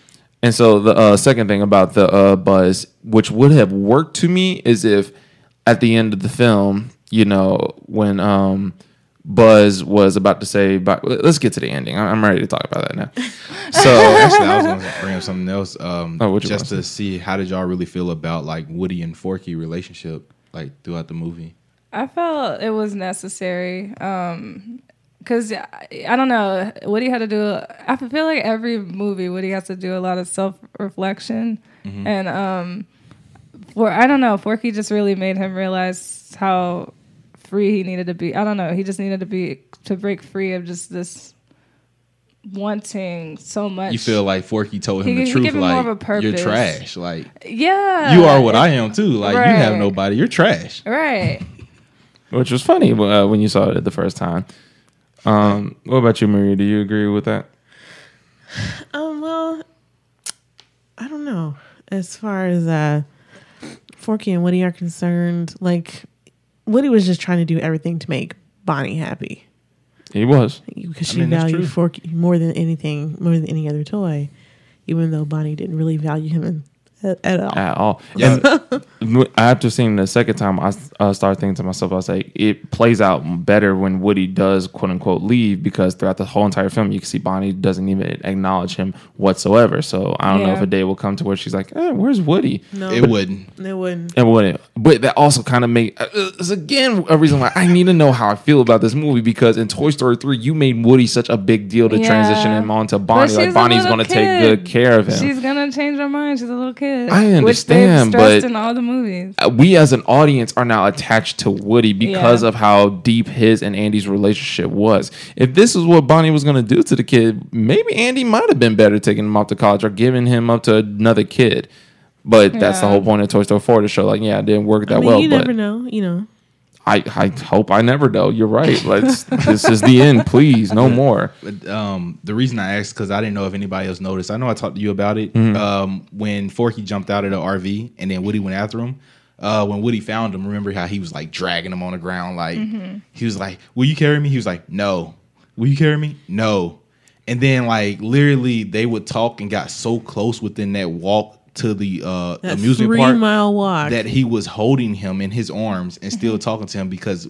and so the uh, second thing about the uh, buzz, which would have worked to me, is if at the end of the film, you know, when um, Buzz was about to say, "Bye," let's get to the ending. I'm ready to talk about that now. So *laughs* Actually, I was going to bring up something else. Um, Oh, just to see how did y'all really feel about like Woody and Forky relationship like throughout the movie? I felt it was necessary um, because I, don't know, Woody had to do. I feel like every movie Woody has to do a lot of self reflection, Mm-hmm. and um, for I don't know, Forky just really made him realize how free he needed to be. I don't know, he just needed to be to break free of just this wanting so much. You feel like Forky told him He- the truth, him like you're trash. Like yeah, you are what I am too. Like you have nobody. You're trash. Right. Which was funny uh, when you saw it the first time. Um, what about you, Maria? Do you agree with that? *sighs* Um, well, I don't know. As far as uh, Forky and Woody are concerned, like Woody was just trying to do everything to make Bonnie happy He was. because I she mean, valued. Forky more than anything, more than any other toy. Even though Bonnie didn't really value him in, at, at all. at all. Yeah. And after seeing it the second time, I uh, started thinking to myself, I was like, it plays out better when Woody does quote unquote leave because throughout the whole entire film, you can see Bonnie doesn't even acknowledge him whatsoever. So I don't know if a day will come to where she's like, eh, where's Woody? no, It wouldn't. It wouldn't. And wouldn't. But that also kind of makes uh, is again a reason why I need to know how I feel about this movie because in Toy Story three, you made Woody such a big deal to Yeah. transition him onto But Bonnie. Like Bonnie's going to take good care of him. She's gonna change her mind. She's a little kid. I understand, stressed but- in all the movies. Uh, we as an audience are now attached to Woody because Yeah. of how deep his and Andy's relationship was. If this is what Bonnie was going to do to the kid, maybe Andy might have been better taking him off to college or giving him up to another kid. But that's the whole point of Toy Story 4 to show, like, yeah, it didn't work that I mean, well. you but never know. You know, I, I hope I never know. You're right. Let's. this is the end. Please, no more. But, um, the reason I asked because I didn't know if anybody else noticed. I know I talked to you about it. Mm-hmm. Um, when Forky jumped out of the RV and then Woody went after him. Uh, when Woody found him, remember how he was like dragging him on the ground? Like he was like, "Will you carry me?" He was like, "No." Will you carry me? No. And then like literally, they would talk and got so close within that walk to the uh, that amusement three park mile walk. that he was holding him in his arms and still *laughs* talking to him because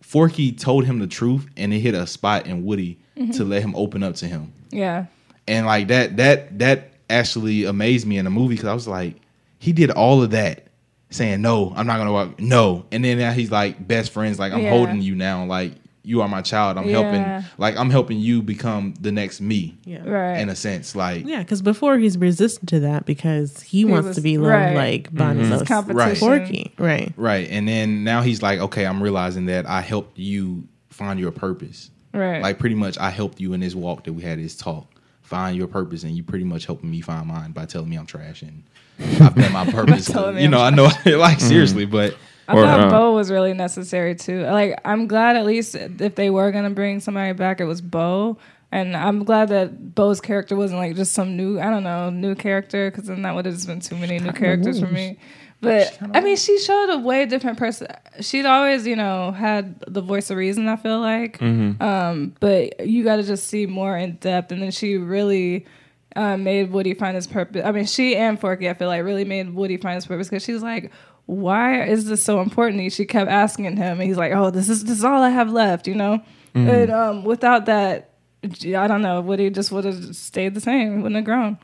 Forky told him the truth and it hit a spot in Woody to let him open up to him. Yeah. And like that that that actually amazed me in the movie because I was like, he did all of that saying no, I'm not gonna walk no. And then now he's like best friends, like I'm Yeah. holding you now, like you are my child. I'm Yeah. helping like I'm helping you become the next me yeah. Right. in a sense. Like Yeah, because before he's resistant to that because he, wants was- to be loved right. like Bonnie Mm-hmm. It's loves competition. Forky. Right. Right. And then now he's like, okay, I'm realizing that I helped you find your purpose. Right. Like pretty much I helped you in this walk that we had this talk. Find your purpose and you pretty much helping me find mine by telling me I'm trash and I've met my *laughs* purpose. telling me you know, I I'm know *laughs* like seriously, but I Or, thought uh, Bo was really necessary too. Like, I'm glad at least if they were gonna bring somebody back, it was Bo, and I'm glad that Bo's character wasn't like just some new, I don't know, new character, because then that would have just been too many new characters for me. But I mean, she showed a way different person. She'd always, you know, had the voice of reason. I feel like, um, but you got to just see more in depth, and then she really. Uh, made Woody find his purpose. I mean, she and Forky, I feel like, really made Woody find his purpose because she's like, "Why is this so important?" She kept asking him, and he's like, "Oh, this is this is all I have left," you know. And um, without that, I don't know, Woody just would have stayed the same. He wouldn't have grown.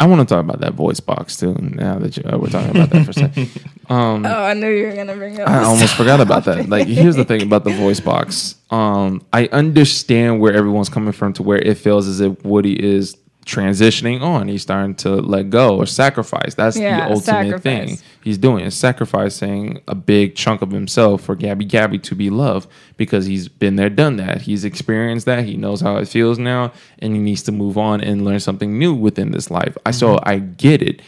I want to talk about that voice box too. Now that you, uh, we're talking about that for a second, *laughs* oh, I knew you were gonna bring up. I almost forgot about that. *laughs* Like, here's the thing about the voice box. Um, I understand where everyone's coming from to where it feels as if Woody is transitioning on. He's starting to let go or sacrifice. That's Yeah, the ultimate sacrifice. thing he's doing is sacrificing a big chunk of himself for Gabby Gabby to be loved because he's been there, done that. He's experienced that. He knows how it feels now, and he needs to move on and learn something new within this life. I so mm-hmm. I get it.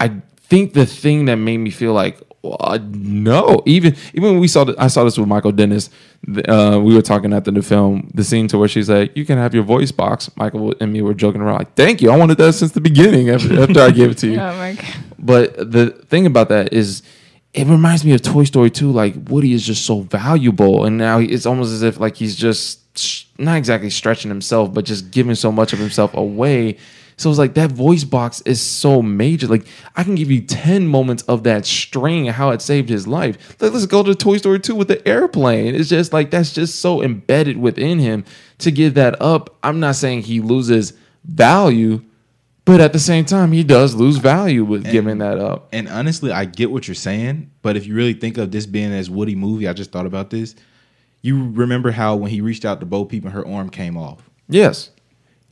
I think the thing that made me feel like uh, no, even even when we saw the, I saw this with Michael Dennis. Uh, we were talking after the film, the scene to where she's like, "You can have your voice box." Michael and me were joking around, like, "Thank you, I wanted that since the beginning." After, after I gave it to you, *laughs* Oh but the thing about that is, it reminds me of Toy Story 2. Like Woody is just so valuable, and now it's almost as if like he's just not exactly stretching himself, but just giving so much of himself away. So it's like that voice box is so major. Like I can give you ten moments of that string and how it saved his life. Like, let's go to Toy Story 2 with the airplane. It's just like that's just so embedded within him to give that up. I'm not saying he loses value. But at the same time, he does lose value with giving that up. And honestly, I get what you're saying, but if you really think of this being as Woody movie, I just thought about this. You remember how when he reached out to Bo Peep and her arm came off? Yes.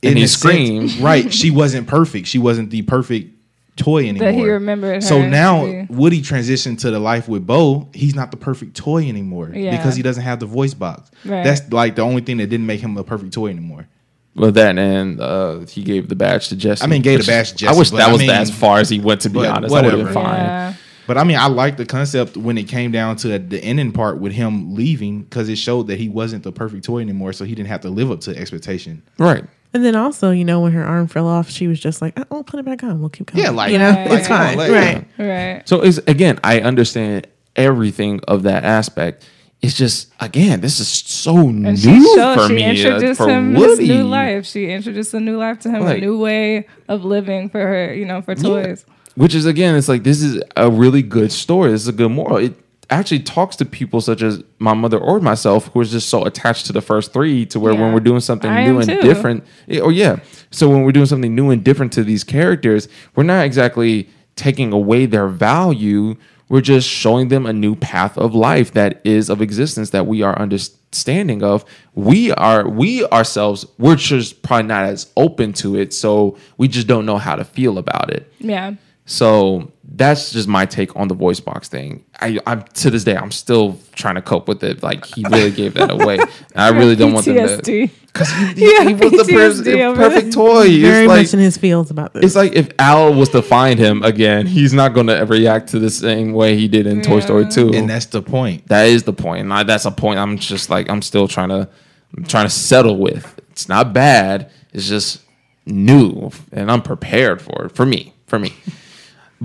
And In he a sense- *laughs* right, she wasn't perfect. She wasn't the perfect toy anymore. That he remembered So her now to be. Woody transitioned to the life with Bo. He's not the perfect toy anymore Yeah. because he doesn't have the voice box. Right. That's like the only thing that didn't make him a perfect toy anymore. Well, that and uh, he gave the badge to Jesse. I mean, gave the badge to Jesse, I wish that I was mean- as far as he went. To be but honest, I would have been whatever. fine. Yeah. But I mean, I like the concept when it came down to the ending part with him leaving because it showed that he wasn't the perfect toy anymore, so he didn't have to live up to expectation. Right. And then also, you know, when her arm fell off, she was just like, "Oh, I'll put it back on. We'll keep going." Yeah, like- you know, Right. it's Like, fine, like- right? Right. So it's again, I understand everything of that aspect. It's just again, this is so And new she showed for she me. uh, introduced for him Woody. his new life. She introduced a new life to him, Like- a new way of living for her, you know, for toys. Which is again, it's like this is a really good story. This is a good moral. It actually talks to people such as my mother or myself who is just so attached to the first three to where Yeah. when we're doing something I new and too. different or oh, yeah so when we're doing something new and different to these characters we're not exactly taking away their value we're just showing them a new path of life that is of existence that we are understanding of we are we ourselves we're just probably not as open to it so we just don't know how to feel about it Yeah. So that's just my take on the voice box thing. I, I'm to this day, I'm still trying to cope with it. Like he really gave that *laughs* away. And I really don't want them to. PTSD. Because he, Yeah, he was the pers- PTSD over perfect it. toy. Very It's like, much in his feels about this. it's like if Al was to find him again, he's not going to react to the same way he did in Toy Story 2. And that's the point. that is the point. And I, that's a point I'm just like, I'm still trying to, I'm trying to settle with. It's not bad. It's just new and I'm prepared for it. For me, for me.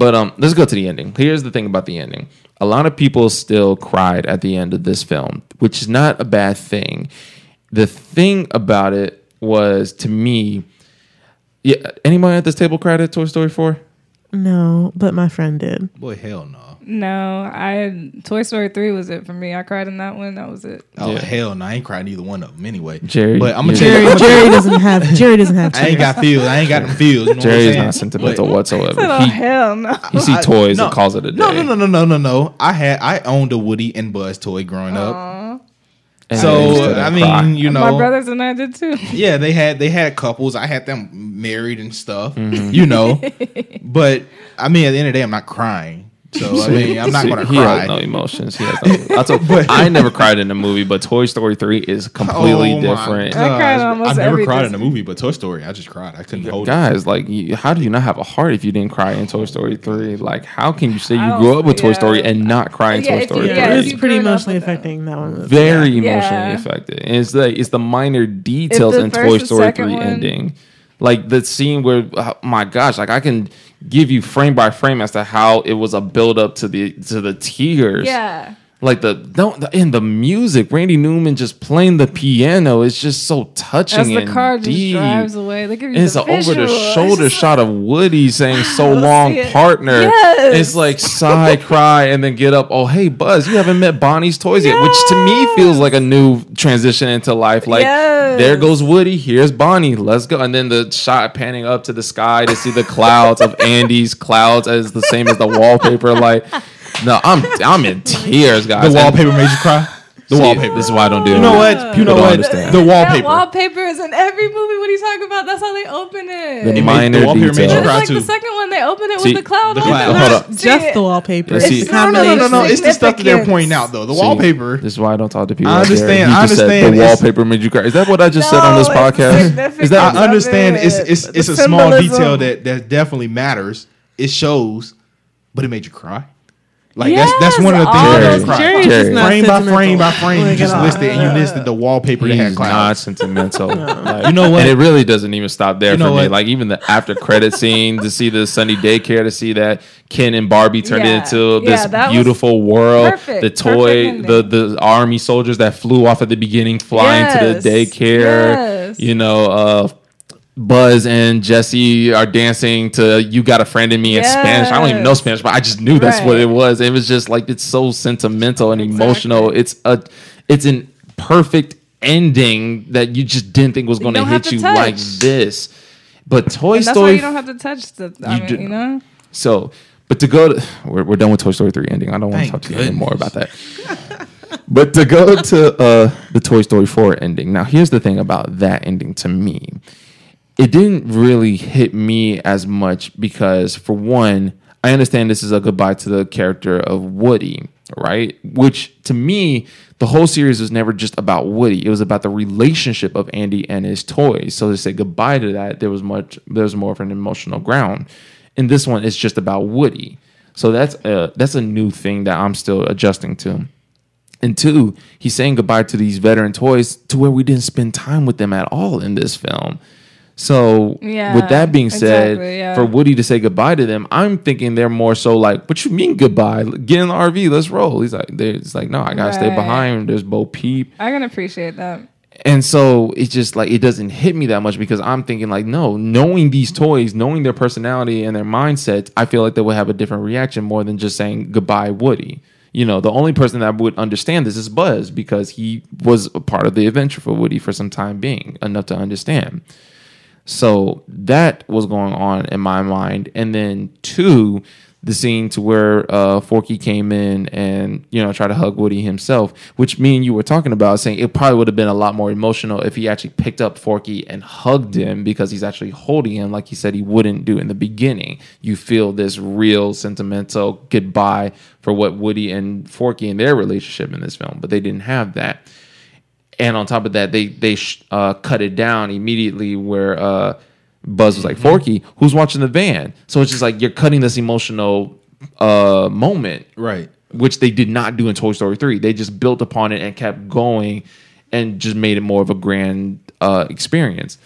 But um, let's go to the ending. Here's the thing about the ending. A lot of people still cried at the end of this film, which is not a bad thing. The thing about it was to me, yeah. Anybody at this table cried at Toy Story Four? no, but my friend did. Boy, hell no. No, I Toy Story three was it for me. I cried in that one. That was it. Oh Yeah. hell no! I ain't crying either one of them anyway. Jerry, but I'm gonna yeah. tell Jerry, you, Jerry doesn't have. Jerry doesn't have. *laughs* I ain't got feels. I ain't got them feels. You know Jerry what is not sentimental But- whatsoever. Oh He, hell no! *laughs* he see I- toys no, and calls it a day. No, no, no, no, no, no, no. I had I owned a Woody and Buzz toy growing up. And So still I mean, cry. you know, My brothers and I did too. *laughs* yeah, they had they had couples. I had them married and stuff. Mm-hmm. You know, but I mean, at the end of the day, I'm not crying. *laughs* So I mean, I'm not gonna he cry. has no emotions. He has no. *laughs* I, told, I never cried in a movie, but Toy Story Three is oh completely Oh my different. I cried almost I never every cried in a movie, but Toy Story, I just cried. I couldn't hold it. Guys, like, you, how do you not have a heart if you didn't cry in Toy Story Three? Like, how can you say you grew up with Toy Story and not cry in Yeah, Toy if you- Story yeah, Three? if it's pretty emotionally affecting that one. very Yeah. emotionally affected. And it's like it's the minor details the in Toy Story Three one- ending, like the scene where, oh my gosh, like I can give you frame by frame as to how it was a build up to the to the tears. Yeah. Like the don't in the music, Randy Newman just playing the piano is just so touching As the car just deep. drives away, they give you it's the an over the shoulder shot of Woody saying "so *laughs* long, partner." Yes. It's like sigh, *laughs* cry, and then get up. Oh, hey, Buzz, you haven't met Bonnie's toys yet, which to me feels like a new transition into life. Like Yes. there goes Woody, here's Bonnie, let's go. And then the shot panning up to the sky to see the clouds of Andy's clouds as the same as the wallpaper. Like, no, I'm I'm in *laughs* tears, guys. The wallpaper made you cry. The See, wallpaper. This is why I don't do it. You know what? You know what? understand. The That wallpaper. wallpaper is in every movie. What are you talking about? That's how they open it. The made- minor the wallpaper made you details. It's cry like too. the second one. They open it See, with the cloud the cloud. it. Hold up. Just it. the wallpaper. Let's It's see. the no, no, no, no, no. It's the stuff that they're pointing out, though. The See, wallpaper. This is why I don't talk to people. I understand, He I just said understand. the wallpaper made you cry. Is that what I just said on this No, it's podcast? Is that I I understand love it's it's it's a small detail that that definitely matters. It shows, but it made you cry. Like that's that's one of the things all that made those- you cry. Jerry's Jerry. not frame by frame by frame, you just at all. listed and you listed the wallpaper that had He's not sentimental. *laughs* Like, You know what? And it really doesn't even stop there You for me. what? Like even the after credit scene to see the Sunny daycare to see that Ken and Barbie turned Yeah. into this that was beautiful world. perfect. The toy, the the army soldiers that flew off at the beginning, flying to the daycare. Yes. You know, uh, Buzz and Jesse are dancing to "You Got a Friend in Me" in Spanish. I don't even know Spanish, but I just knew that's what it was. It was just like it's so sentimental and emotional. It's a, it's an perfect ending that you just didn't think was going to hit you touch. like this. But Toy And that's why Story, you don't have to touch the. I You mean, do- you know. so, but to go to, we're, we're done with Toy Story 3 ending. I don't want to Thank talk to you anymore about that. But to go to uh, the Toy Story 4 ending. Now, here's the thing about that ending to me. It didn't really hit me as much because, for one, I understand this is a goodbye to the character of Woody, right? Which to me, the whole series was never just about Woody. It was about the relationship of Andy and his toys. So to say goodbye to that, there was much there was more of an emotional ground. In this one, it's just about Woody. So that's a that's a new thing that I'm still adjusting to. And two, he's saying goodbye to these veteran toys to where we didn't spend time with them at all in this film. So, Yeah, with that being said, exactly, yeah. for Woody to say goodbye to them, I'm thinking they're more so like, "What you mean goodbye? Get in the RV, let's roll." He's like, "It's like, no, I gotta stay behind." There's Bo Peep, I can appreciate that. and so it's just like it doesn't hit me that much because I'm thinking like, no, knowing these toys, knowing their personality and their mindsets, I feel like they would have a different reaction more than just saying goodbye, Woody. You know, the only person that would understand this is Buzz because he was a part of the adventure for Woody for some time being enough to understand. So that was going on in my mind. And then two, the scene to where uh, Forky came in and you know tried to hug Woody himself, which me and you were talking about, saying it probably would have been a lot more emotional if he actually picked up Forky and hugged him because he's actually holding him like he said he wouldn't do in the beginning. You feel this real sentimental goodbye for what Woody and Forky and their relationship in this film, but they didn't have that and on top of that, they they sh- uh, cut it down immediately where uh, Buzz was like Forky, who's watching the van. So it's just like you're cutting this emotional uh, moment, Right. which they did not do in Toy Story three. They just built upon it and kept going, and just made it more of a grand uh, experience.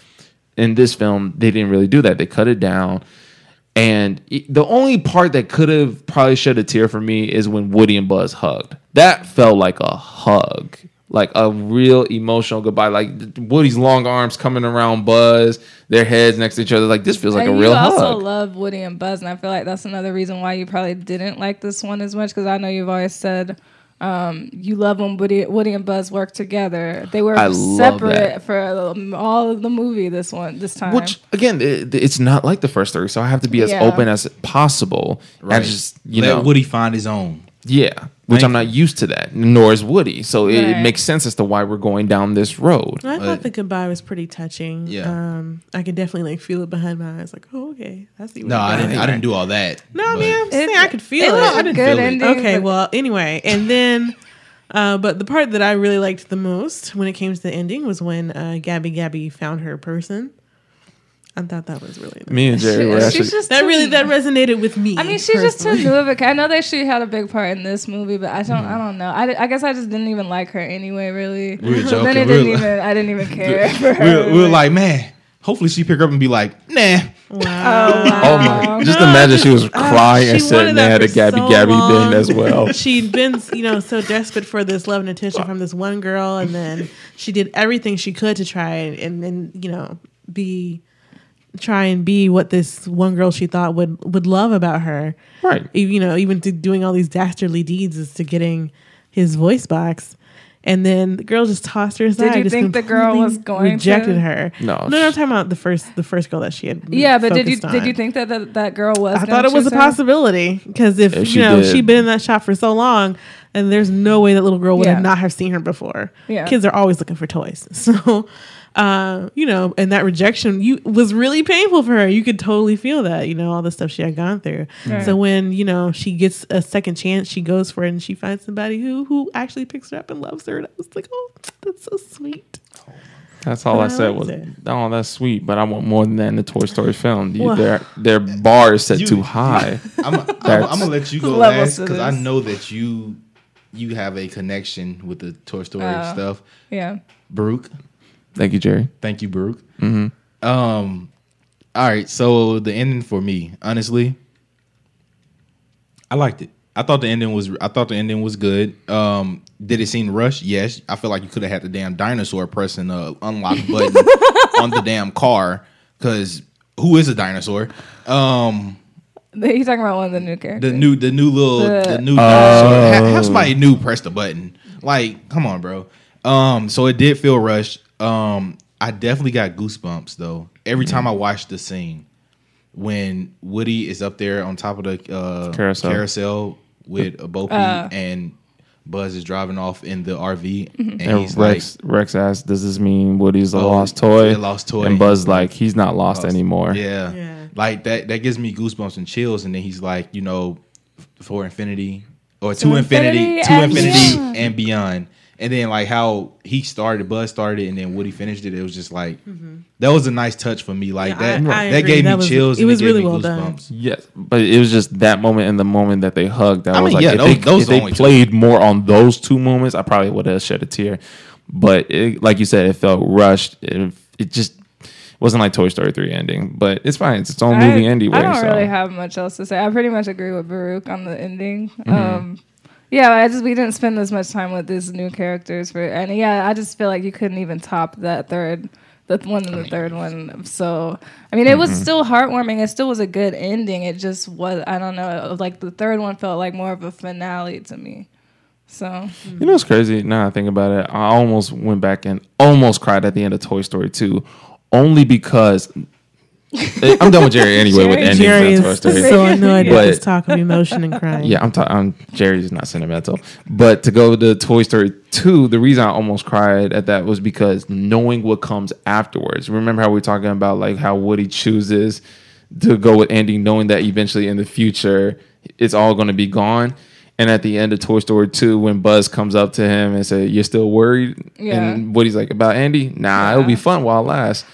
In this film, they didn't really do that. They cut it down. And the only part that could have probably shed a tear for me is when Woody and Buzz hugged. That felt like a hug, like a real emotional goodbye. Like Woody's long arms coming around Buzz, their heads next to each other. Like this feels like and a real you also hug. love Woody and Buzz, and I feel like that's another reason why you probably didn't like this one as much because I know you've always said um, you love when Woody, Woody and Buzz work together. They were I separate for um, all of the movie. This one, this time, Which again, it, it's not like the first three, so I have to be as Yeah. open as possible. Right. And just you Let know, Woody find his own. yeah, which I'm not used to that, nor is Woody. So it, it makes sense as to why we're going down this road. I thought the goodbye was pretty touching. Yeah. Um, I could definitely like feel it behind my eyes. Like, oh, okay, that's see. What No, I didn't. I didn't do all that. No, I mean, I'm saying I could feel it it. was I a didn't good feel it. ending. Okay, well, anyway, and then, uh, but the part that I really liked the most when it came to the ending was when uh, Gabby Gabby found her person. I thought that was really nice. Me and Jerry were she's actually. just that really that resonated with me. I mean, she's just too personally. new of a. I know that she had a big part in this movie, but I don't. Mm-hmm. I don't know. I, I guess I just didn't even like her anyway. Really, We were *laughs* then joking. it We were didn't like- even. I didn't even *laughs* care. for we her. were, we were like, man. Hopefully, she pick up and be like, nah. Wow. Oh my! Just No, imagine just- she was uh, crying and she sitting wanted there that at a for Gabby so Gabby long. bin as well. *laughs* She'd been, you know, so desperate for this love and attention from this one girl, and then she did everything she could to try and, and you know, be, try and be what this one girl she thought would would love about her. Right. You know, even to doing all these dastardly deeds is to getting his voice box. And then the girl just tossed her aside. Did you just think the girl was going rejected to? her? No, no, no. I'm talking about the first, the first girl that she had. Yeah, but did you focused did you think that that, that girl was? I gonna thought it was a her? possibility because if, If she you know did. she'd been in that shop for so long, and there's no way that little girl would Yeah. have not have seen her before. Yeah. kids are always looking for toys, *laughs* so uh, you know, and that rejection you was really painful for her. You could totally feel that, you know, all the stuff she had gone through. Right. So when you know she gets a second chance, she goes for it, and she finds somebody who who actually picks her up and loves her. And I was like, oh, that's so sweet. That's all I I said was, it. "Oh, that's sweet," but I want more than that in the Toy Story film. You- Well- their their bar is set You- too high. *laughs* I'm, I'm, I'm gonna let you go last because I know that you you have a connection with the Toy Story Oh. stuff. Yeah. Baruch, Thank you, Jerry. thank you, Baruch. Um, all right. So the ending for me, honestly, I liked it. I thought the ending was. I thought the ending was good. Um, did it seem rushed? Yes. I feel like you could have had the damn dinosaur pressing the unlock button *laughs* on the damn car because who is a dinosaur? Um, He's talking about one of the new characters. the new the new little the, The- new dinosaur. Ha- have somebody new press the button. Like, come on, bro. Um, so it did feel rushed. Um, I definitely got goosebumps though. Every time I watched the scene when Woody is up there on top of the uh, Carousel. carousel with a Bo Peep Uh. and Buzz is driving off in the RV, and And he's like, Rex Rex asks, "Does this mean Woody's a Oh, lost toy?" a lost toy. And Buzz like, "He's not lost, Lost. anymore." Yeah. Yeah. Like that that gives me goosebumps and chills. And then he's like, you know, for infinity or To to infinity, infinity to and infinity beyond. and beyond. And then like how he started, Buzz started, and then Woody finished it. It was just like mm-hmm. that was a nice touch for me. Like Yeah, that I- I that agree. gave That me was- chills. it and was gave really me well done. goosebumps. Yes, but it was just that moment and the moment that they hugged. That I was mean, like, yeah, if those- they, those if the they only two. played more on those two moments, I probably would have shed a tear. But it, like you said, it felt rushed. It, it just wasn't like Toy Story three ending. But it's fine. It's its own movie I, anyway. I don't so. really have much else to say. I pretty much agree with Baruch on the ending. Mm-hmm. Um, yeah, I just we didn't spend as much time with these new characters for, and yeah, I just feel like you couldn't even top that third, the one and the third one. So I mean, it Mm-hmm. was still heartwarming. It still was a good ending. It just was. I don't know. Like the third one felt like more of a finale to me. So You know it's crazy? Now I think about it, I almost went back and almost cried at the end of Toy Story 2, only because *laughs* I'm done with Jerry anyway with Jerry- endings Jerry Toy is Story. so annoyed with this talk of emotion and crying. Yeah, I'm, ta- I'm Jerry's not sentimental, but to go to Toy Story 2, the reason I almost cried at that was because knowing what comes afterwards. Remember how we are talking about like how Woody chooses to go with Andy, knowing that eventually in the future it's all going to be gone. And at the end of Toy Story 2, when Buzz comes up to him and say, "You're still worried?" Yeah. and Woody's like, "About Andy? Nah, it'll be fun while it lasts."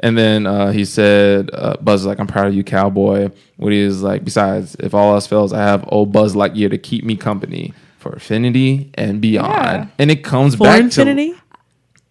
And then uh, he said, uh, Buzz is like, I'm proud of you, cowboy. Woody is like, besides, if all else fails, I have old Buzz Lightyear to keep me company for infinity and beyond. Yeah. And it comes For back infinity? to.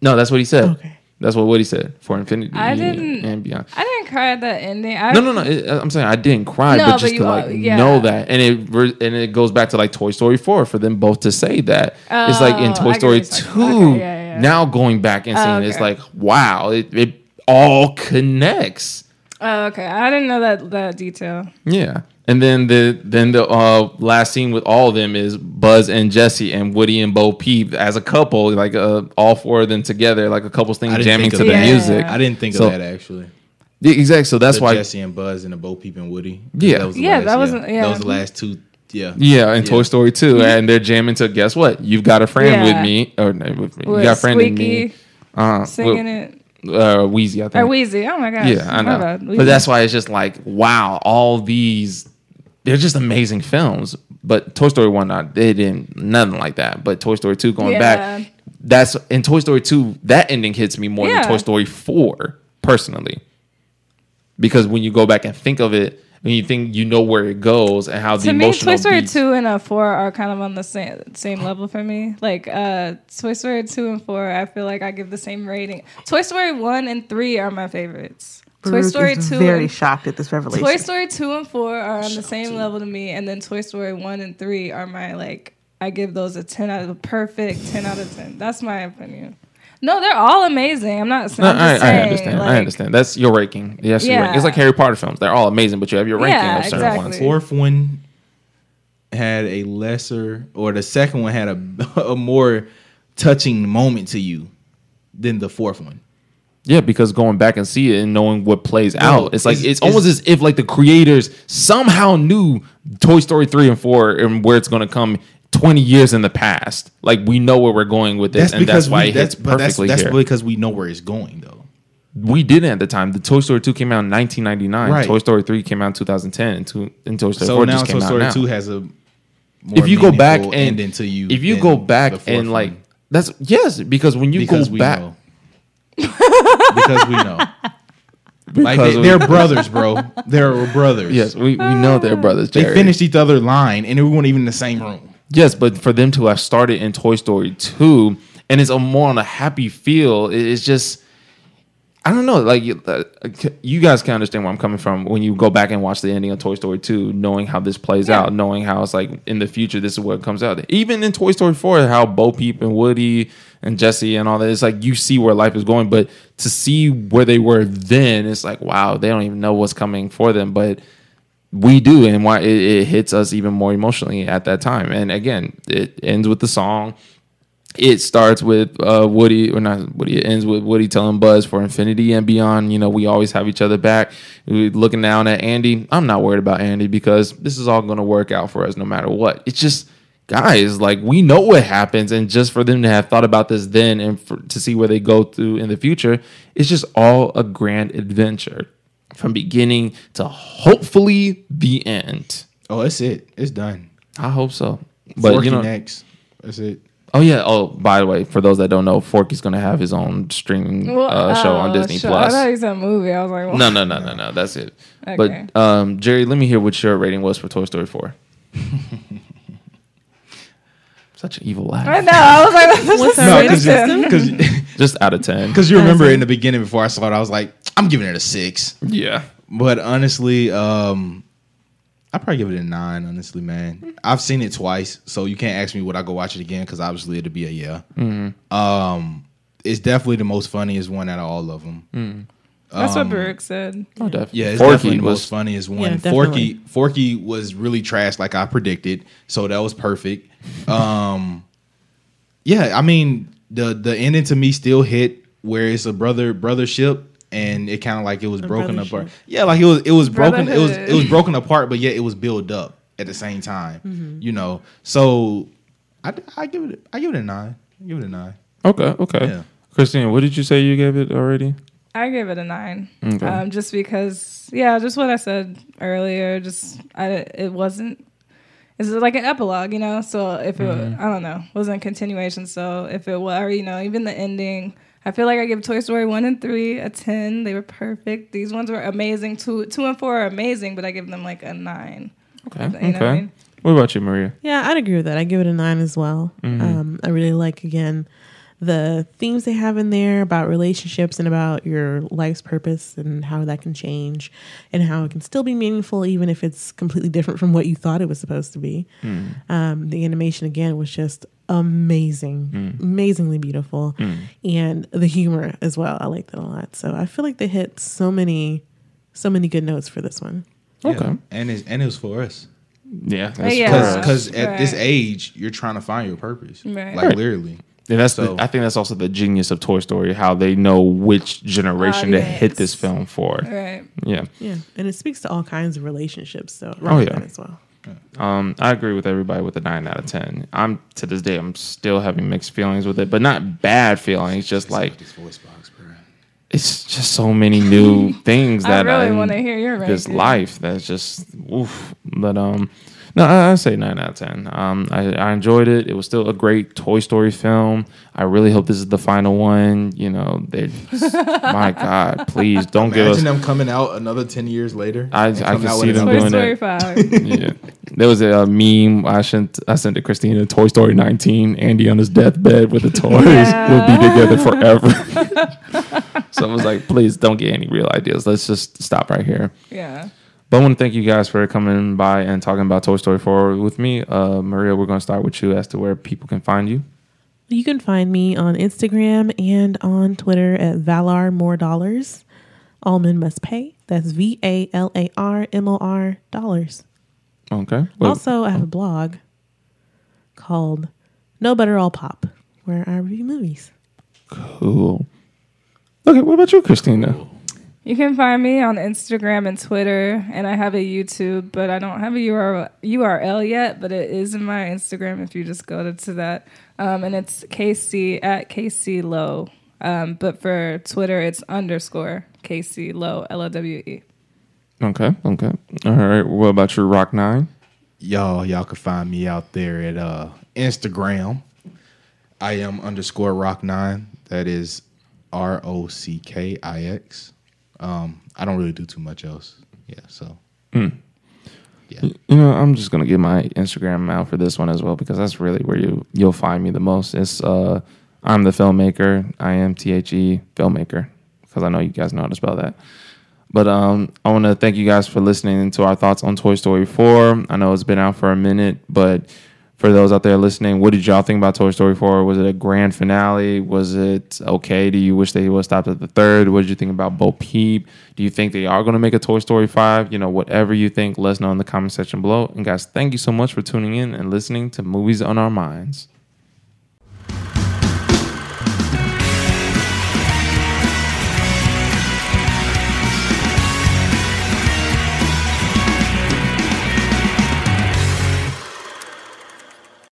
No, that's what he said. Okay. That's what Woody said for infinity I didn't- and beyond. I didn't cry at that ending. I, No, no, no. It, uh, I'm saying I didn't cry, No, but but just you to like yeah. know that, and it and it goes back to like Toy Story four for them both to say that. it's like in Oh, Toy I Story two. Okay, yeah, yeah. Now going back and Oh, seeing, it's like wow, it, it all connects. Oh, okay. I didn't know that that detail. Yeah. And then the then the uh, last scene with all of them is Buzz and Jesse and Woody and Bo Peep as a couple, like uh, all four of them together, like a couple's thing I didn't jamming think to of the that. music. I didn't think So- of that actually. Yeah, exactly. So that's the why. Jesse and Buzz and the Bo Peep and Woody. Yeah. that was the Yeah, last, that wasn't- yeah. That was the last two. Yeah, Yeah, and Yeah. Toy Story 2, and they're jamming to guess what? You've got a friend Yeah. with me, or no, with me. you got a friend with me. Uh, singing it. uh, Wheezy, I think. Or Wheezy. Oh my gosh. Yeah, I know. bad. But that's why it's just like, wow, all these, they're just amazing films. But Toy Story 1, not, they didn't, nothing like that. But Toy Story 2, going Yeah. back, that's, in Toy Story 2, that ending hits me more Yeah. than Toy Story 4, personally. Because when you go back and think of it, and you think you know where it goes and how the to me, emotional Toy Story beats- two and uh, four are kind of on the same same level for me. Like uh, Toy Story two and four, I feel like I give the same rating. Toy Story one and three are my favorites. Toy Baruch Story is two, very and, shocked at this revelation. Toy Story two and four are on the same level to me, and then Toy Story one and three are my like. I give those a ten out of a perfect ten out of ten. That's my opinion. No, they're all amazing. I'm not. No, I'm I, just I saying, understand. I understand. That's your ranking. Yes, Yeah. ranking. It's like Harry Potter films. They're all amazing, but you have your ranking Yeah, of certain exactly. ones. fourth one had a lesser, or the second one had a, *laughs* a more touching moment to you than the fourth one. Yeah, because going back and see it and knowing what plays out, it's like it's- it's, almost as if like the creators somehow knew Toy Story three and four and where it's going to come twenty years in the past. Like we know where we're going with this, and that's why we, it hits but that's, perfectly that's here. because we know where it's going though. we didn't at the time. The Toy Story two came out in nineteen ninety nine. Right. Toy Story three came out in two thousand ten, and, two, and Toy Story So four now just Toy came out Story now. two has a more if you go back and into you, if you go back and like that's yes, because when you because go we back. *laughs* because we know. Like *laughs* because they, they're brothers, bro. They're brothers. yes, we, we know they're brothers. They finished each other line, and we weren't even in the same room. Yes, but for them to have started in Toy Story 2 and it's a more on a happy feel, it's just I don't know, like you- uh, you guys can understand where I'm coming from when you go back and watch the ending of Toy Story 2, knowing how this plays Yeah. out, knowing how it's like in the future this is what comes out. Even in Toy Story 4, how Bo Peep and Woody and Jesse and all that, it's like you see where life is going, but to see where they were then, it's like wow, they don't even know what's coming for them, but we do and why it, it hits us even more emotionally at that time and again it ends with the song it starts with uh, Woody, or not Woody. It ends with Woody telling Buzz for infinity and beyond. You know, we always have each other back. We're looking down at Andy. I'm not worried about Andy because this is all going to work out for us no matter what. It's just guys, like we know what happens, and just for them to have thought about this then and for, to see where they go through in the future, it's just all a grand adventure from beginning to hopefully the end. Oh, that's it. It's done. I hope so. But Forky you know, next. That's it. Oh yeah. Oh, by the way, for those that don't know, Forky's gonna have his own streaming uh, show on oh, Disney sure. Plus. I thought he said movie. I was like, what? No, no, no, no, no. That's it. Okay. But um, Jerry, let me hear what your rating was for Toy Story Four. *laughs* Such an evil laugh. I laugh. know. I was like, this What's is our No, rating because system? because Just out of ten. Because you remember in the beginning before I saw it, I was like, I'm giving it a six. Yeah. But honestly, um, I probably give it a nine. Honestly, man, I've seen it twice, so you can't ask me would I go watch it again because obviously it'd be a yeah. Um, it's definitely the most funniest one out of all of them. That's Um, what Baruch said. Oh, definitely. Yeah, it's Forky definitely the was most funniest one. Yeah, Forky. Forky was really trash, like I predicted. So that was perfect. *laughs* Um, yeah, I mean the the ending to me still hit where it's a brother brothership, and it kind of like it was A broken apart. Yeah, like it was it was broken. It was it was broken apart, but yet it was built up at the same time. Mm-hmm. You know, so I I give it I give it a nine. I give it a nine. Okay, okay. Yeah. Christine, what did you say you gave it already? I gave it a nine. Okay. Um, just because, yeah, just what I said earlier. Just I, it wasn't. It's like an epilogue, you know. So if it, Mm-hmm. I don't know, wasn't a continuation. So if it were, you know, even the ending, I feel like I give Toy Story one and three a ten. They were perfect. These ones were amazing. Two, two and four are amazing, but I give them like a nine. Okay. You know okay. what I mean? What about you, Maria? Yeah, I'd agree with that. I give it a nine as well. Um, I really like again the themes they have in there about relationships and about your life's purpose and how that can change and how it can still be meaningful even if it's completely different from what you thought it was supposed to be. Um, the animation again was just amazing, mm. amazingly beautiful, mm. and the humor as well. I like that a lot. So I feel like they hit so many, so many good notes for this one. Okay. And it's and it was for us. Yeah. That's uh, Yeah. fair. because at this age you're trying to find your purpose Right. like Right. literally And that's So- the, I think that's also the genius of Toy Story, how they know which generation to hit this film for. Right. Yeah. Yeah, and it speaks to all kinds of relationships. So Oh, yeah. as well. Um, I agree with everybody with a nine out of ten. I'm to this day I'm still having mixed feelings with it, but not bad feelings, just like this voice box bro it's just so many new *laughs* things that I really wanna hear your this life that's just oof. But um, no, I, I say nine out of ten. Um, I, I enjoyed it. It was still a great Toy Story film. I really hope this is the final one. You know, they, *laughs* my God, please don't give us. imagine them coming out another 10 years later I- and I can see them Toy doing Story it. five. *laughs* yeah. There was a, uh, meme I sent I sent to Christina Toy Story 19 Andy on his deathbed with the toys Yeah. will be together forever. so I was like, please don't get any real ideas. Let's just stop right here. yeah. But I want to thank you guys for coming by and talking about Toy Story 4 with me. Uh, Maria, we're going to start with you as to where people can find you. You can find me on Instagram and on Twitter at Valar More Dollars. All men must pay. That's V A L A R M O R dollars. Okay. Well, Also, I have a blog called No Better All Pop, where I review movies. cool. Okay, what about you, Christina? You can find me on Instagram and Twitter, and I have a YouTube, but I don't have a URL, URL yet. But it is in my Instagram if you just go to, to that, um, and it's KC at KC Lowe. Um, but for Twitter, it's underscore KC Lowe L O W E. Okay, okay. All right. What about your Rock 9? y'all y'all can find me out there at uh instagram i am underscore rock nine that is r-o-c-k-i-x um i don't really do too much else yeah so yeah You know, I'm just gonna get my Instagram out for this one as well because that's really where you you'll find me the most. It's uh, I'm the filmmaker. I am T H E filmmaker because I know you guys know how to spell that. But um, I want to thank you guys for listening to our thoughts on Toy Story 4. I know it's been out for a minute, but for those out there listening, what did y'all think about Toy Story 4? Was it a grand finale? Was it okay? Do you wish they would have stopped at the third? What did you think about Bo Peep? Do you think they are going to make a Toy Story 5? You know, whatever you think, let us know in the comment section below. And guys, thank you so much for tuning in and listening to Movies on Our Minds.